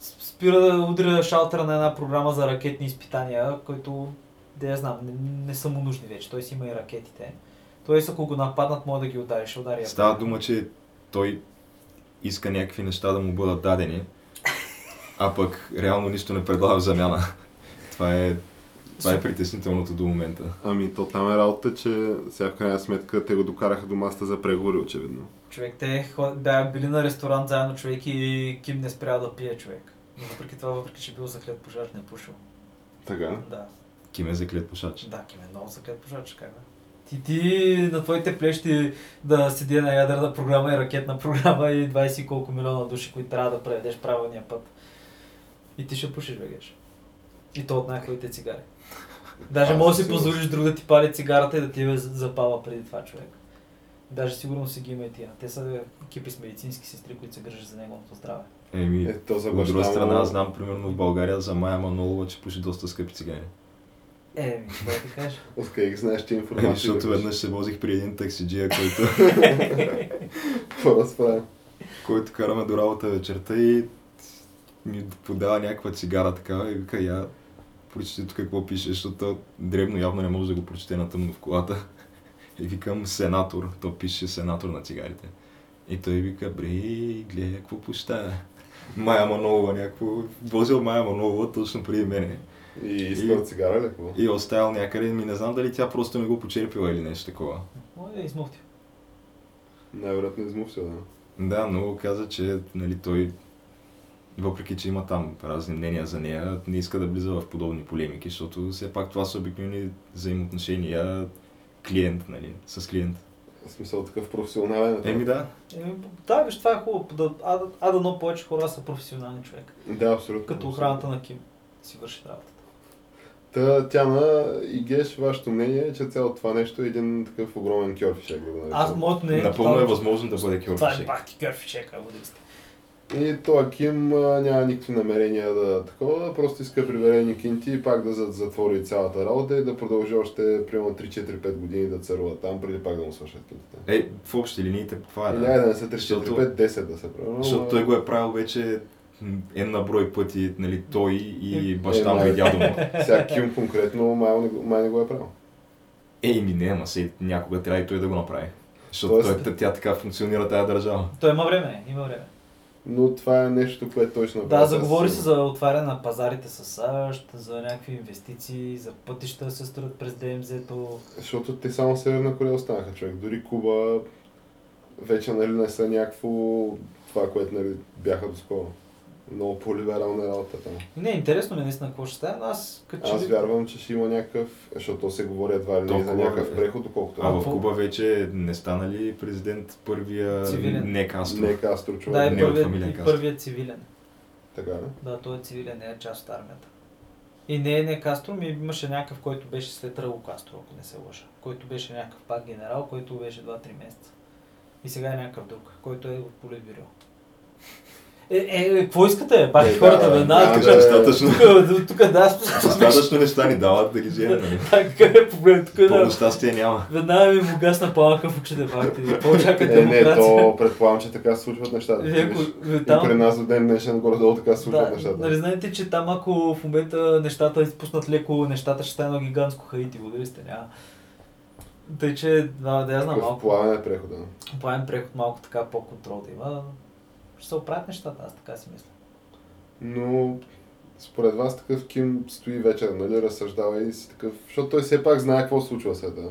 B: Спира да удря шалтера на една програма за ракетни изпитания, който, да я знам, не, не са му нужни вече. Той си има и ракетите. Тоест, ако го нападнат, може да ги удари. Ще удари.
C: Става дума, че той иска някакви неща да му бъдат дадени, а пък реално нищо не предлага в замяна. Това е, това е притеснителното до момента.
A: Ами то там е работа, че сега в крайна сметка те го докараха до масата за преговори, очевидно.
B: Човек, те бяха били на ресторант заедно, човек, и Ким не спря да пие, човек. Но въпреки това, въпреки че бил заклет пожар, не е пушил.
A: Така.
B: Да.
C: Ким е заклет пушач.
B: Да, Ким е много заклет пожарче, как бе? Ти, ти на твоите плещи да седи на ядрена програма и ракетна програма и 20 и колко милиона души, които трябва да преведеш правилния път. И ти ще пушиш, бегеш. И то от най-хубавите цигари. Даже може да си позволиш друг да ти пали цигарата и да ти я запава преди това човек. Даже сигурно си ги има и тия. Те са екипи с медицински сестри, които се грижат за неговото здраве.
C: Еми,
A: Е, то за
C: от друга страна,
A: му-
C: аз знам примерно в България за Майя Манолова, че пуши доста скъпи цигари.
B: Еми, какво ти кажа?
A: Откъде ги знаеш, че
C: Ами,
A: информация?
C: защото веднъж се возих при един таксиджия, който,
A: Какво разправя?
C: който караме до работа вечерта и ми подава някаква цигара такава и вика, я прочети тук какво пише, защото дребно явно не може да го прочете на тъмно в колата. И викам сенатор, то пише сенатор на цигарите. И той вика, бре, гледай какво пуща. Майя Манолова, някакво, возил Майя Манолова точно преди мене.
A: И искал цигара ли? Какво?
C: И е оставил някъде, ми не знам дали тя просто не го почерпила или нещо такова.
B: Ой, е измухти.
A: Най-вероятно измусил, да.
C: Да, но каза, че нали, той, въпреки че има там разни мнения за нея, не иска да влиза в подобни полемики, защото все пак това са обикновени взаимоотношения клиент, нали, с клиент.
A: В смисъл такъв професионален. е.
C: Еми да,
B: Еми, да, виж, това е хубаво. Да, а, а дано повече хора са професионални човек.
A: Да, абсолютно.
B: Като охраната на Ким си върши работата.
A: Та, Тяна и Геш, вашето мнение е, че цялото това нещо е един такъв огромен кьорфишек, да го.
B: Аз моето не е...
C: напълно е възможно да бъде
B: Това е
C: кьорфишек.
B: бах ти кърфишек, ако да сте.
A: И той Ким а, няма никакви намерения да такова, просто иска приверени кинти и пак да за- затвори цялата работа и да продължи още примерно 3-4-5 години да царува там, преди пак да му свършат кинтите.
C: Е, в общи линиите това е. Да.
A: да не са 3-4-5,
C: Защото-
A: 10 да се прави.
C: Защото той го е правил вече една брой пъти, нали, той и баща му
A: Е,
C: и дядо му.
A: Сега Ким конкретно май не, го- май не го е правил.
C: Ей, ми не, ама се някога трябва и той да го направи. Защото
A: Тоест-
C: той, тя така функционира тази държава.
B: Той има време, има време.
A: Но това е нещо, което той ще
B: Да,
A: направи.
B: заговори
A: със
B: се за отваряне на пазарите с САЩ, за някакви инвестиции, за пътища да се строят през ДМЗ-то.
A: Защото те само Северна Корея останаха човек. Дори Куба вече нали, не са някакво това, което нали, бяха доскоро. Много по-либерална работа там.
B: Не, интересно ми е наистина какво ще стане, но аз като
A: Аз вярвам, че ще има някакъв, защото то се говори едва ли за някакъв
C: бе.
A: преход, доколкото.
C: А в? Куба вече не стана ли президент първия
B: Цивилен.
C: не Кастро?
A: Не Кастро човек.
B: Да, е
C: не от
B: първият,
C: фамилия
B: и
C: Кастро.
B: първият цивилен.
A: Така, не?
B: Да, той е цивилен, не е част от армията. И не е не Кастро, ми имаше някакъв, който беше след Раул Кастро, ако не се лъжа. Който беше някакъв пак генерал, който беше 2-3 месеца. И сега е някакъв друг, който е от Политбюро. Е, е, е, какво искате? Бах
A: Е,
B: хората
A: да,
B: веднага.
A: да,
B: тук-
A: да,
C: достатъчно.
B: Тук, тук, да,
C: Достатъчно неща ни дават да ги вземем. нали?
B: Какъв е проблем? Тук да.
C: щастие няма.
B: Веднага ми му гасна палака в очите, бах ти. Чака
A: Е, не, то предполагам, че така се случват нещата.
B: Е, ако- е,
A: И
B: там-
A: при нас до ден днешен горе-долу така се случват
B: Да,
A: нещата.
B: нали знаете, че там ако в момента нещата изпуснат леко, нещата ще стане гигантско хаити, водили сте, няма. Тъй, че, да, да я знам, малко.
A: плавен е прехода.
B: Плавен преход, малко така по-контрол да има. Ще се оправят нещата, аз така си мисля.
A: Но според вас такъв Ким стои вечер, нали, разсъждава и си такъв, защото той все пак знае какво случва света.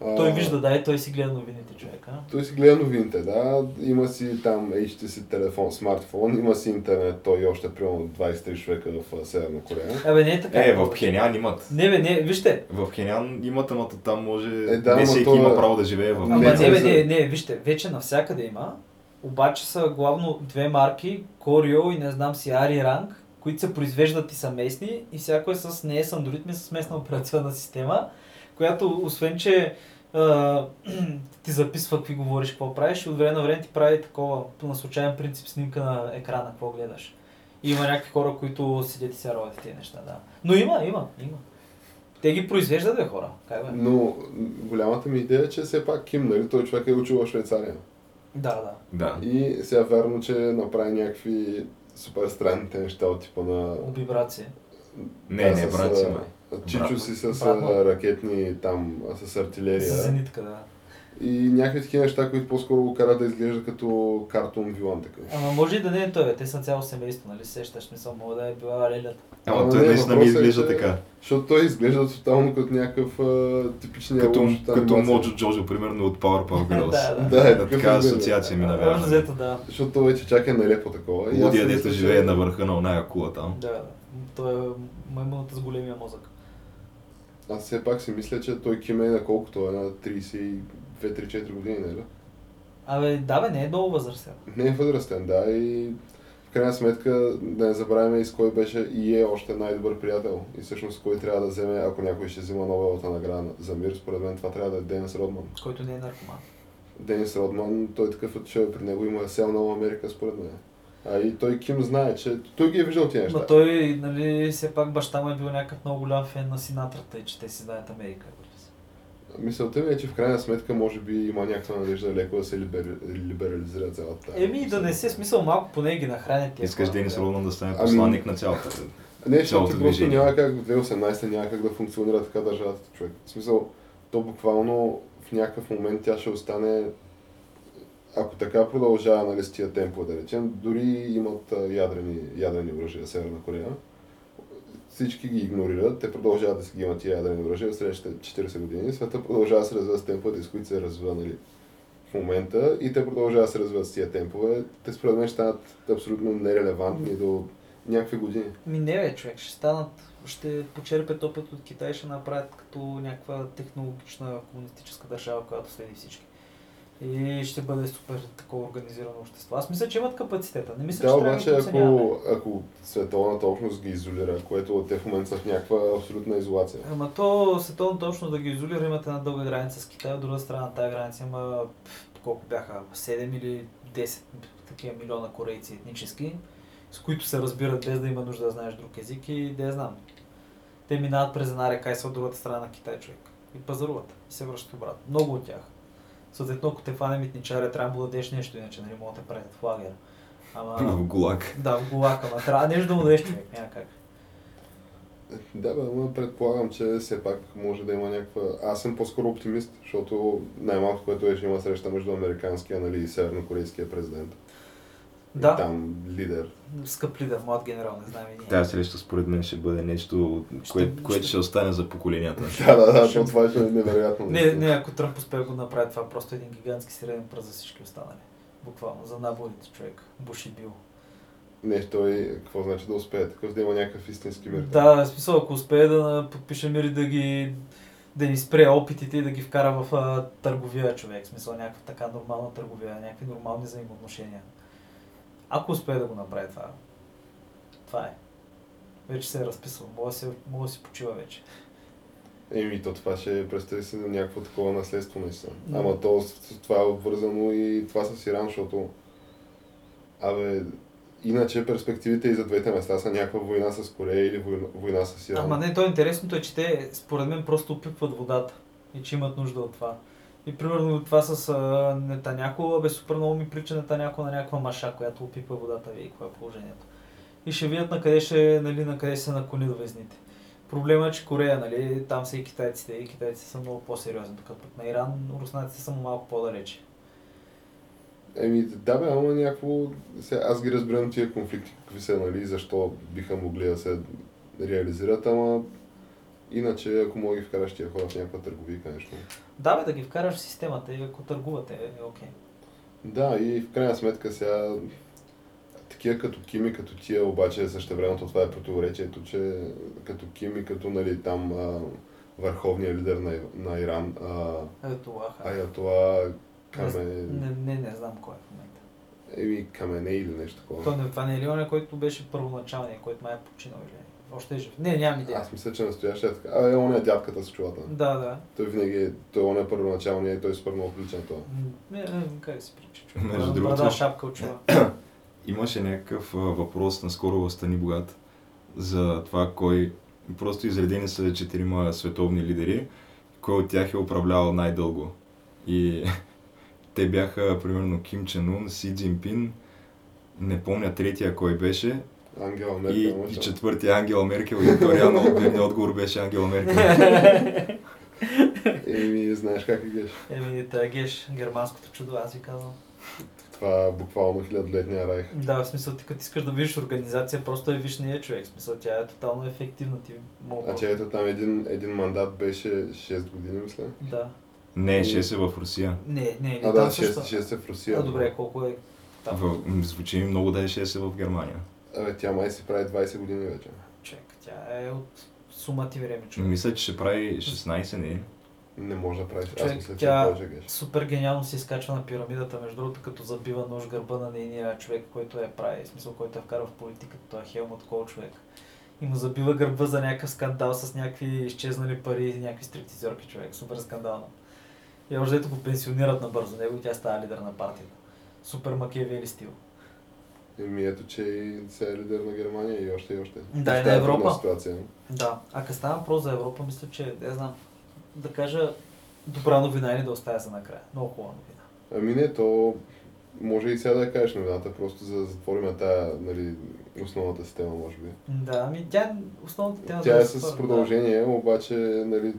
A: А,
B: Той вижда, да, и той си гледа новините, човека.
A: Той си гледа новините, да. Има си там HTC телефон, смартфон, има си интернет, той и още примерно 23 човека в Северна Корея.
B: Абе, не е така.
C: Е, в Пхенян имат.
B: Не, бе, не, вижте.
C: В Пхенян имат, ама там може...
A: Е, да,
C: не всеки
A: то е-
C: има право да живее в
B: Ама
A: Не, това
B: бе, не, не, вижте, вече навсякъде има. Обаче са главно две марки, Корио и не знам си Ари Ранг, които се произвеждат и са местни и всяко е с, не е с Android, ми е с местна операционна система, която освен, че а, ти записва какви говориш, какво правиш и от време на време ти прави такова на случайен принцип снимка на екрана, какво гледаш. И има някакви хора, които седят и се ровят тези неща, да. Но има, има, има. Те ги произвеждат, бе, хора. Как бе?
A: Но голямата ми идея е, че все пак Ким, нали, той човек е учил в Швейцария.
B: Да, да.
C: Да.
A: И сега вярно, че направи някакви супер странните неща от типа на...
B: Вибрация.
C: Не,
A: да,
C: не,
A: с,
C: брат си.
A: Чичо
C: Брат.
A: си с
B: Брат,
A: ракетни там, с артилерия.
B: За зенитка, да.
A: И някакви такива неща, които по-скоро го карат да изглежда като картон вилан такъв.
B: Ама може и да не е той, бе. Те са цяло семейство, нали? Сещаш мисъл, мога да е била лелята.
C: Ама
A: Ама
C: той
A: не,
C: наистина ми
A: е,
C: изглежда
A: че-
C: така.
A: Защото той изглежда тотално като някакъв а, типичния
C: Като,
A: лош
C: като. Моджо Джожо, примерно от Powerpuff Girls.
B: Да, да.
A: Да, е
C: Да,
A: такъв
C: така
A: изглежда.
C: асоциация ми навява.
B: взето, да.
A: Защото той вече чак е нелепо такова.
C: Лудия дето живее на върха на оная кула там.
B: Да, да. Той е маймуната с големия мозък.
A: Аз все пак си мисля, че той Ким е на колкото е на 32-3-4 години, нали?
B: Абе, да, бе, не е много възрастен.
A: Не е възрастен, да, и в крайна сметка да не забравяме и с кой беше и е още най-добър приятел. И всъщност кой трябва да вземе, ако някой ще взима Нобелата награда за мир, според мен това трябва да е Денис Родман.
B: Който не е наркоман.
A: Денис Родман, той такъв отишъл при него има сел на Америка, според мен. А и той Ким знае, че той ги е виждал тия неща.
B: Ма той, нали, все пак баща му е бил някакъв много голям фен на Синатрата и че те си знаят Америка.
A: Мисълта ми е, че в крайна сметка може би има някаква надежда леко да се либер... либерализира цялата.
B: Еми да не се смисъл малко поне ги нахранят
C: Искаш
B: хора,
C: Денис
B: да.
C: Родман да стане
A: Ами-
C: посланник на цялата.
A: Не, защото просто
C: движение.
A: няма как в 2018 няма как да функционира така държавата, човек. В смисъл, то буквално в някакъв момент тя ще остане, ако така продължава нали, с тия темпо, да речем, дори имат ядрени, ядрени оръжия Северна Корея, всички ги игнорират, те продължават да си ги имат тия ядрени оръжия в следващите 40 години, света продължава да се развива с темповете, с които се развива нали, в момента и те продължават да се развиват с тия темпове. Те според мен станат абсолютно нерелевантни до някакви години.
B: Ми не бе, човек, ще станат, ще почерпят опит от Китай, ще направят като някаква технологична комунистическа държава, която следи всички. И ще бъде супер такова организирано общество. Аз мисля, че имат капацитета. Не мисля,
A: Да,
B: че
A: обаче
B: да
A: ако, ако световната общност ги изолира, което те в момента са в някаква абсолютна изолация.
B: Ама то световно точно да ги изолира, имат една дълга граница с Китай, от друга страна на тази граница има колко бяха, 7 или 10 такива милиона корейци етнически, с които се разбират без да има нужда да знаеш друг език и да я знам. Те минават през една река и са от другата страна на Китай човек. И пазаруват. И се връщат обратно. Много от тях. Съответно, ако те фане митничаря, трябва да дадеш нещо, иначе нали могат да те правят в лагера. Ама...
C: В ГУЛАГ.
B: да, в голака, ама трябва нещо да му дадеш човек, няма как.
A: Да, бе, но предполагам, че все пак може да има някаква... Аз съм по-скоро оптимист, защото най-малко, което е, че има среща между американския нали, и севернокорейския президент. И
B: Да,
A: там лидер.
B: скъп лидер, млад генерал, не знаем и ние.
C: Тази среща според мен ще бъде нещо, кое,
B: Ще-
C: което
B: ще-
C: ще остане за поколенията.
A: Да, да, да, то това ще е невероятно.
B: Не, не, ако Тръмп успее да го направи това, просто един гигантски среден пръст за всички останали. Буквално, за наборите човек. Буши бил.
A: Не, той какво значи да успее? Такъв да има някакъв истински мир.
B: Да, в смисъл, ако успее да подпише мир и да ги да ни спре опитите и да ги вкара в а, търговия човек. В смисъл, някаква така нормална търговия, някакви нормални взаимоотношения. Ако успее да го направи това, това е. Вече се е разписал. Мога да, се, мога да си почива вече.
A: Еми, то това ще представи се за някакво такова наследство наистина.
B: Да.
A: Ама то това е обвързано и това с Иран, защото Абе, иначе перспективите и за двете места са някаква война с Корея или война, война с Иран.
B: Ама не, то интересното е, че те според мен просто опипват водата и че имат нужда от това. И примерно това с а, Нетаняко, бе супер много ми прилича Нетаняко на някаква маша, която опипва водата, вие какво е положението. И ще видят на къде ще, нали, на къде се наклонят везните. Проблема е, че Корея, нали, там са и китайците, и китайците са много по-сериозни, докато пък на Иран руснаците са малко по-далече.
A: Еми, да бе, ама някакво... Аз ги разбирам тия конфликти, какви са, нали, и защо биха могли да се реализират, ама иначе, ако мога ги вкараш тия хора в някаква търговика, нещо.
B: Да, бе, да ги вкараш в системата и ако търгувате, е окей.
A: Да, и в крайна сметка сега такива като Ким и като тия, обаче същевременно това е противоречието, че като Ким и като нали, там а, върховният лидер на, на Иран, а,
B: лаха.
A: Аятола Каме...
B: Не, не, не знам кой е в момента.
A: Еми, Камене или нещо такова.
B: То не, това не е ли оня, който беше първоначалният, който май е починал или? Още е жив. Не, нямам идея.
A: Аз мисля, че настоящия е така. А, е, он е дядката с чулата.
B: Да, да.
A: Той винаги е, той он е първоначалният и той е супер много отличен това.
B: Не, не, как да си прича, човек.
C: Между другото-
B: шапка от.
C: Имаше някакъв въпрос наскоро в Стани Богат за това кой... Просто изредени са четирима световни лидери, кой от тях е управлявал най-дълго. И те бяха примерно Ким Чен Ун, Си Цзинпин, не помня третия кой беше,
A: Ангела Меркел.
C: и, и четвъртия Ангела Меркел и то реално верният отговор беше Ангела Меркел.
A: Еми, знаеш как е геш.
B: Еми, тая геш, германското чудо, аз ви казвам.
A: Това е буквално хилядолетния райх.
B: Да, в смисъл, ти като искаш да видиш организация, просто е виж нея човек. В смисъл, тя е тотално ефективна. Ти мога.
A: А че ето там един, един мандат беше 6 години, мисля.
B: Да.
C: Не, 6 е в Русия.
B: Не, не, не,
A: А, да,
B: също.
A: 6, 6 е в Русия.
B: А, добре, колко е там?
C: В, звучи ми много да е 6 е в Германия.
A: Абе, тя май си прави 20 години вече.
B: Човек, тя е от сума ти време, човек.
C: Мисля, че ще прави 16, не?
A: Не може да прави. Аз
B: Човек,
A: мисля, че
B: тя-
A: е повече геш.
B: Супер гениално се изкачва на пирамидата, между другото, като забива нож гърба на нейния човек, който е прави, в смисъл, който е вкарал в политиката, той е Хелмут Кол човек. И му забива гърба за някакъв скандал с някакви изчезнали пари и някакви стриптизорки човек. Супер скандално. И още го пенсионират набързо него и тя става лидер на партията. Супер Макиавели стил.
A: Еми ето, че и сега е лидер на Германия и още и още.
B: Да, и на
A: тази
B: Европа.
A: Ситуация.
B: Да, а като става въпрос за Европа, мисля, че, не знам, да кажа добра новина или да оставя за накрая. Много хубава новина.
A: Ами не, то може и сега да кажеш новината, просто за да затворим тая, нали, основната система, може би.
B: Да, ами тя основната тема
A: Тя е
B: супер,
A: с продължение, обаче, нали,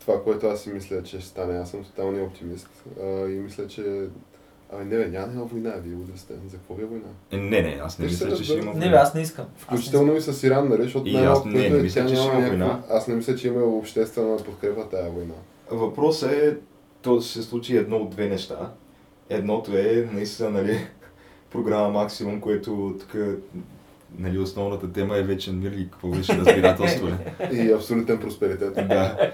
A: това, което аз си мисля, че ще стане, аз съм тоталния оптимист а, и мисля, че Абе, не бе, няма да има война, вие луди сте. За какво ви е война?
C: Е, Не, не, аз не
A: Ще се
C: мисля, че ще има
B: Да. Не, бе,
C: война.
B: аз не искам.
A: Включително и с Иран, нали, защото
C: И аз не- не мисля,
A: тя
C: че ще има война.
A: Аз не мисля, че има обществена подкрепа тая война.
C: Въпросът е, то да се случи едно от две неща. Едното е наистина, нали, програма Максимум, което тук, нали, основната тема е вечен мир и какво беше разбирателство. ли?
A: И абсолютен просперитет.
C: да.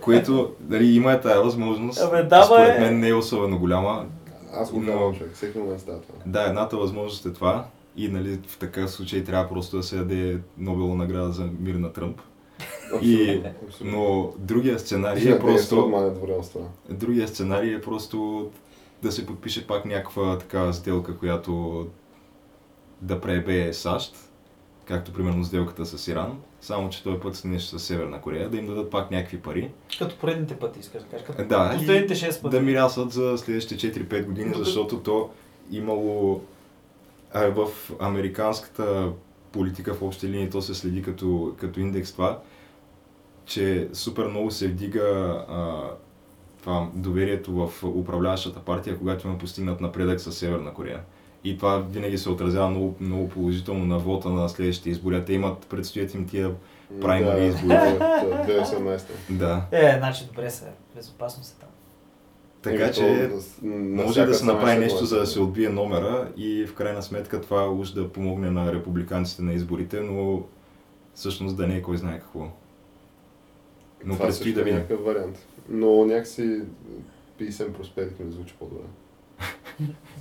C: Което, нали, има е тая възможност.
B: Абе, да,
C: Според мен не е особено голяма.
A: Аз го казвам, човек. Всеки момент става това.
C: Да, едната възможност е това. И нали, в такъв случай трябва просто да се даде Нобелова награда за мир на Тръмп. И, но другия сценарий е просто...
A: Е.
C: Другия сценарий е просто да се подпише пак някаква такава сделка, която да пребе САЩ, както примерно сделката с Иран, само че този път са нещо с Северна Корея, да им дадат пак някакви пари.
B: Като поредните пъти, искаш да кажеш. Като
C: Да,
B: последните 6 пъти.
C: да мирасат за следващите 4-5 години, защото то имало а, в американската политика в общи линии, то се следи като, като индекс това, че супер много се вдига а, това доверието в управляващата партия, когато има постигнат напредък с Северна Корея. И това винаги се отразява много, много положително на вота на следващите избори. А те имат, предстоят им тия Праймари
A: Да,
C: избори.
A: да, 2018.
C: Да.
B: Е, значи добре се, безопасно се там.
C: Така
A: Еми,
C: че може да се направи нещо, за да се отбие номера и в крайна сметка това уж да помогне на републиканците на изборите, но всъщност да не е кой знае какво. Но
A: Това
C: предстои да
A: е
C: видим.
A: някакъв вариант. Но някакси PSM Prosperity ми звучи по-добре.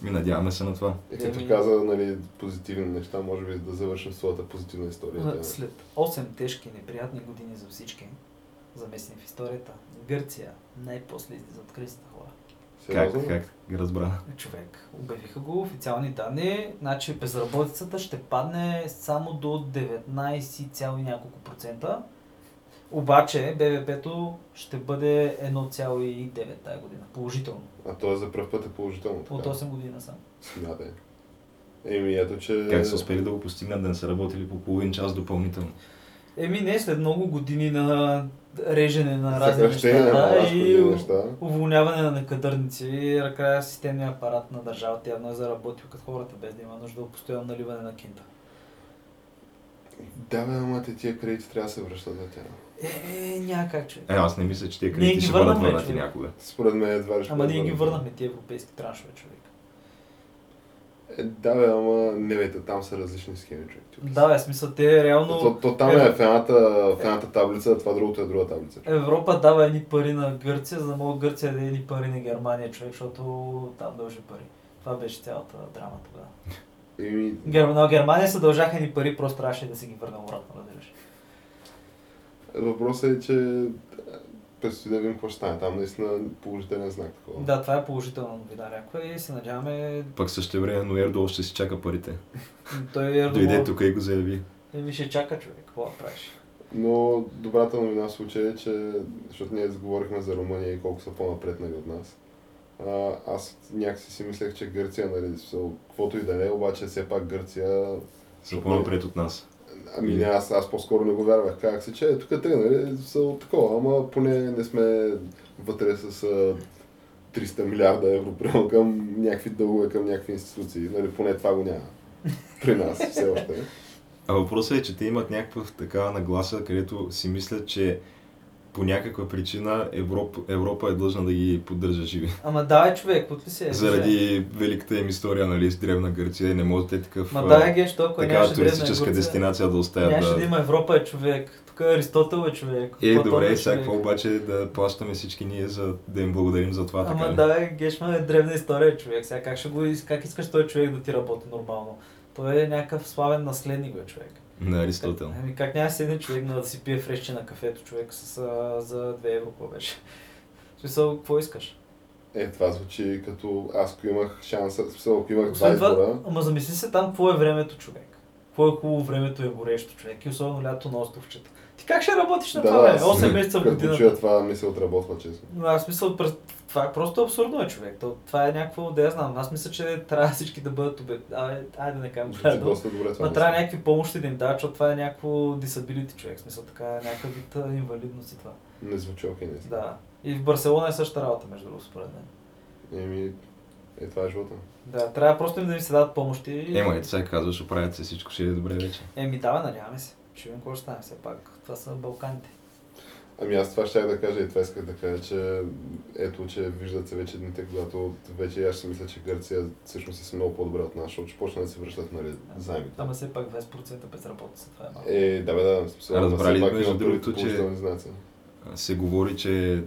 C: Ми надяваме се на това.
A: И като каза, нали, позитивни неща, може би да завършим своята позитивна история.
B: След 8 тежки, неприятни години за всички, замесени в историята, Гърция най-после излиза от кризата хора.
C: Как, как разбра?
B: Човек, обявиха го официални данни, значи безработицата ще падне само до 19, цяло и няколко процента. Обаче БВП-то ще бъде 1,9 тая година. Положително.
A: А то е за пръв път е положително.
B: От
A: така.
B: 8 година сам.
A: Смятай. Еми, ето, че...
C: Как са успели да го постигнат, да не са работили по половин час допълнително?
B: Еми не, след много години на режене на разни неща да, и
A: неща.
B: уволняване на некадърници накрая системния апарат на държавата явно е заработил като хората, без да има нужда от постоянно наливане на кинта.
A: Да, бе, ама те тия кредити трябва да се връщат за тях.
B: Е, няма как, човек.
C: Е, аз не мисля, че
B: Ние
C: кредити
B: ги
C: ще бъдат
B: върнахме,
C: върнати
B: човек.
C: някога.
A: Според мен едва ще
B: Ама ние ги върнахме тия европейски траншове, човек.
A: Е, да, бе, ама не бе, там са различни схеми, човек. Тук
B: Да, бе, смисъл, те реално...
A: То, то там е в едната, в едната таблица, а това другото е друга таблица.
B: Европа дава едни пари на Гърция, за да мога Гърция да едни пари на Германия, човек, защото там дължи пари. Това беше цялата драма тогава.
A: Еми,
B: Гер... На Германия се дължаха ни пари, просто трябваше да си ги върнем обратно.
A: Въпросът е, че е, предстои да видим какво ще стане. Там наистина положителен знак такова.
B: Да, това е положителна новина някаква и се надяваме
C: Пък също време, но Ердол ще си чака парите.
B: той е
C: Дойде тук и го заяви.
B: Еми ще чака човек, какво да правиш?
A: Но добрата новина в случая е, че, защото ние говорихме за Румъния и колко са по-напред нали, от нас. А, аз някакси си мислех, че Гърция, нали, са, каквото и да е, обаче все пак Гърция...
C: Са по-напред от нас.
A: Ами не, аз, аз по-скоро не го вярвах. Казах си, че тук те, нали, са от такова, ама поне не сме вътре с а, 300 милиарда евро примерно към някакви дългове, към някакви институции. Нали, поне това го няма. При нас все още.
C: А въпросът е, че те имат някаква такава нагласа, където си мислят, че по някаква причина Европа, Европа е длъжна да ги поддържа живи.
B: Ама да, е човек, от ли се е?
C: Заради великата им история, нали, с древна Гърция не може те такъв,
B: Ма да, е геш, толкова
C: такава
B: нямаше
C: туристическа
B: древна
C: дестинация да оставят
B: Нямаше
C: да...
B: да има Европа е човек. Тук Аристотел е човек.
C: Е,
B: Платон
C: добре,
B: е
C: сега
B: човек.
C: какво обаче да плащаме всички ние, за да им благодарим за това, така
B: Ама да, е, Гешма е древна история човек. Сега как, ще го, как искаш този човек да ти работи нормално? Той е някакъв славен наследник, бе, човек.
C: На Аристотел.
B: Ами как няма седне човек на да си пие фрешче на кафето, човек, с, а, за 2 евро, какво беше? В смисъл, какво искаш?
A: Е, това звучи като аз ако имах шанса, в смисъл, ако имах два
B: Освен това,
A: избора,
B: ама замисли се там какво е времето човек. Какво е хубаво времето е горещо човек и особено лято на островчета. Как ще работиш на това време? 8 месеца в
A: Като
B: годината.
A: чуя това ми се отработва честно.
B: Но аз мисля, това е просто абсурдно е човек. То, това е някакво, да я знам. Аз мисля, че трябва всички да бъдат обед... Абе, айде да не кажем правилно.
A: доста добре това.
B: Ма трябва някакви помощи да им дават, защото това е някакво disability човек. В смисъл така, някакъв вид инвалидност и това.
A: Не звучи окей, не
B: Да. И в Барселона е същата работа, между другото, според мен.
A: Еми, е това е живота.
B: Да, трябва просто им да им се дадат помощи.
C: Ема, ето сега казваш, оправят се всичко, ще е добре вече.
B: Еми, да, надяваме се. Видим какво ще стане все пак. Това са Балканите.
A: Ами аз това щях да кажа и това исках да кажа, че ето, че виждат се вече дните, когато вече аз си мисля, че Гърция всъщност е много по-добре от нас, защото ще почна да се връщат нали, заемите.
B: Ама все пак 20% безработица, това е малко.
A: Е, да бе, да,
C: Разбрали
A: пак
C: между другото, че- Се говори, че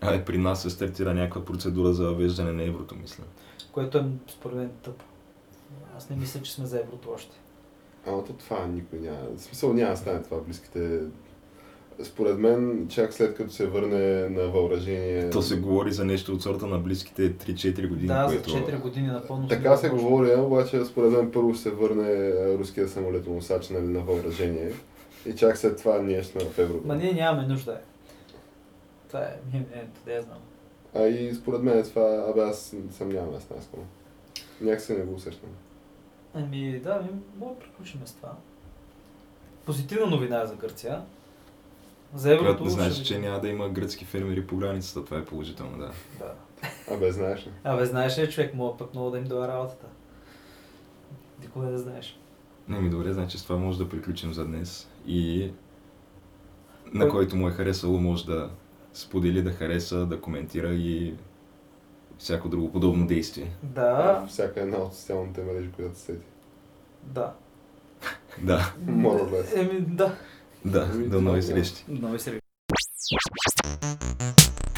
C: а, е, при нас се стартира някаква процедура за въвеждане на еврото, мисля.
B: Което е според мен тъпо. Аз не мисля, че сме за еврото още.
A: Ама то това никой няма. В смисъл няма да стане това близките... Според мен, чак след като се върне на въоръжение...
C: То се говори за нещо от сорта на близките 3-4 години,
B: Да,
C: което...
B: за 4 години напълно.
A: Така се
B: невъзможно.
A: говори, обаче според мен първо ще се върне а, руския самолетоносач нали, на въоръжение и чак след това ние сме в еврото.
B: Ма ние нямаме нужда. Е. Това е мнението, да я знам.
A: А и според мен това, абе аз съм нямам ясна скоро. Някакси не го усещам.
B: Ами да, ми мога да приключим с това. Позитивна новина е за Гърция. За еврото.
C: Която да знаеш,
B: ще
C: че няма да има гръцки фермери по границата, това е положително, да.
B: Да.
A: Абе, знаеш ли?
B: Абе, знаеш ли, човек, мога пък много да им дойде работата. Никога да знаеш.
C: Не ми добре, значи с това може да приключим за днес и на
B: Кой-
C: който му е харесало може да сподели, да хареса, да коментира и всяко друго подобно действие.
B: Да,
A: Всяка една от социалните мрежи, която се сети.
B: да.
C: Да,
A: or less.
B: Еми, да.
C: да, до нови
A: да.
C: срещи.
B: Много се
D: Thank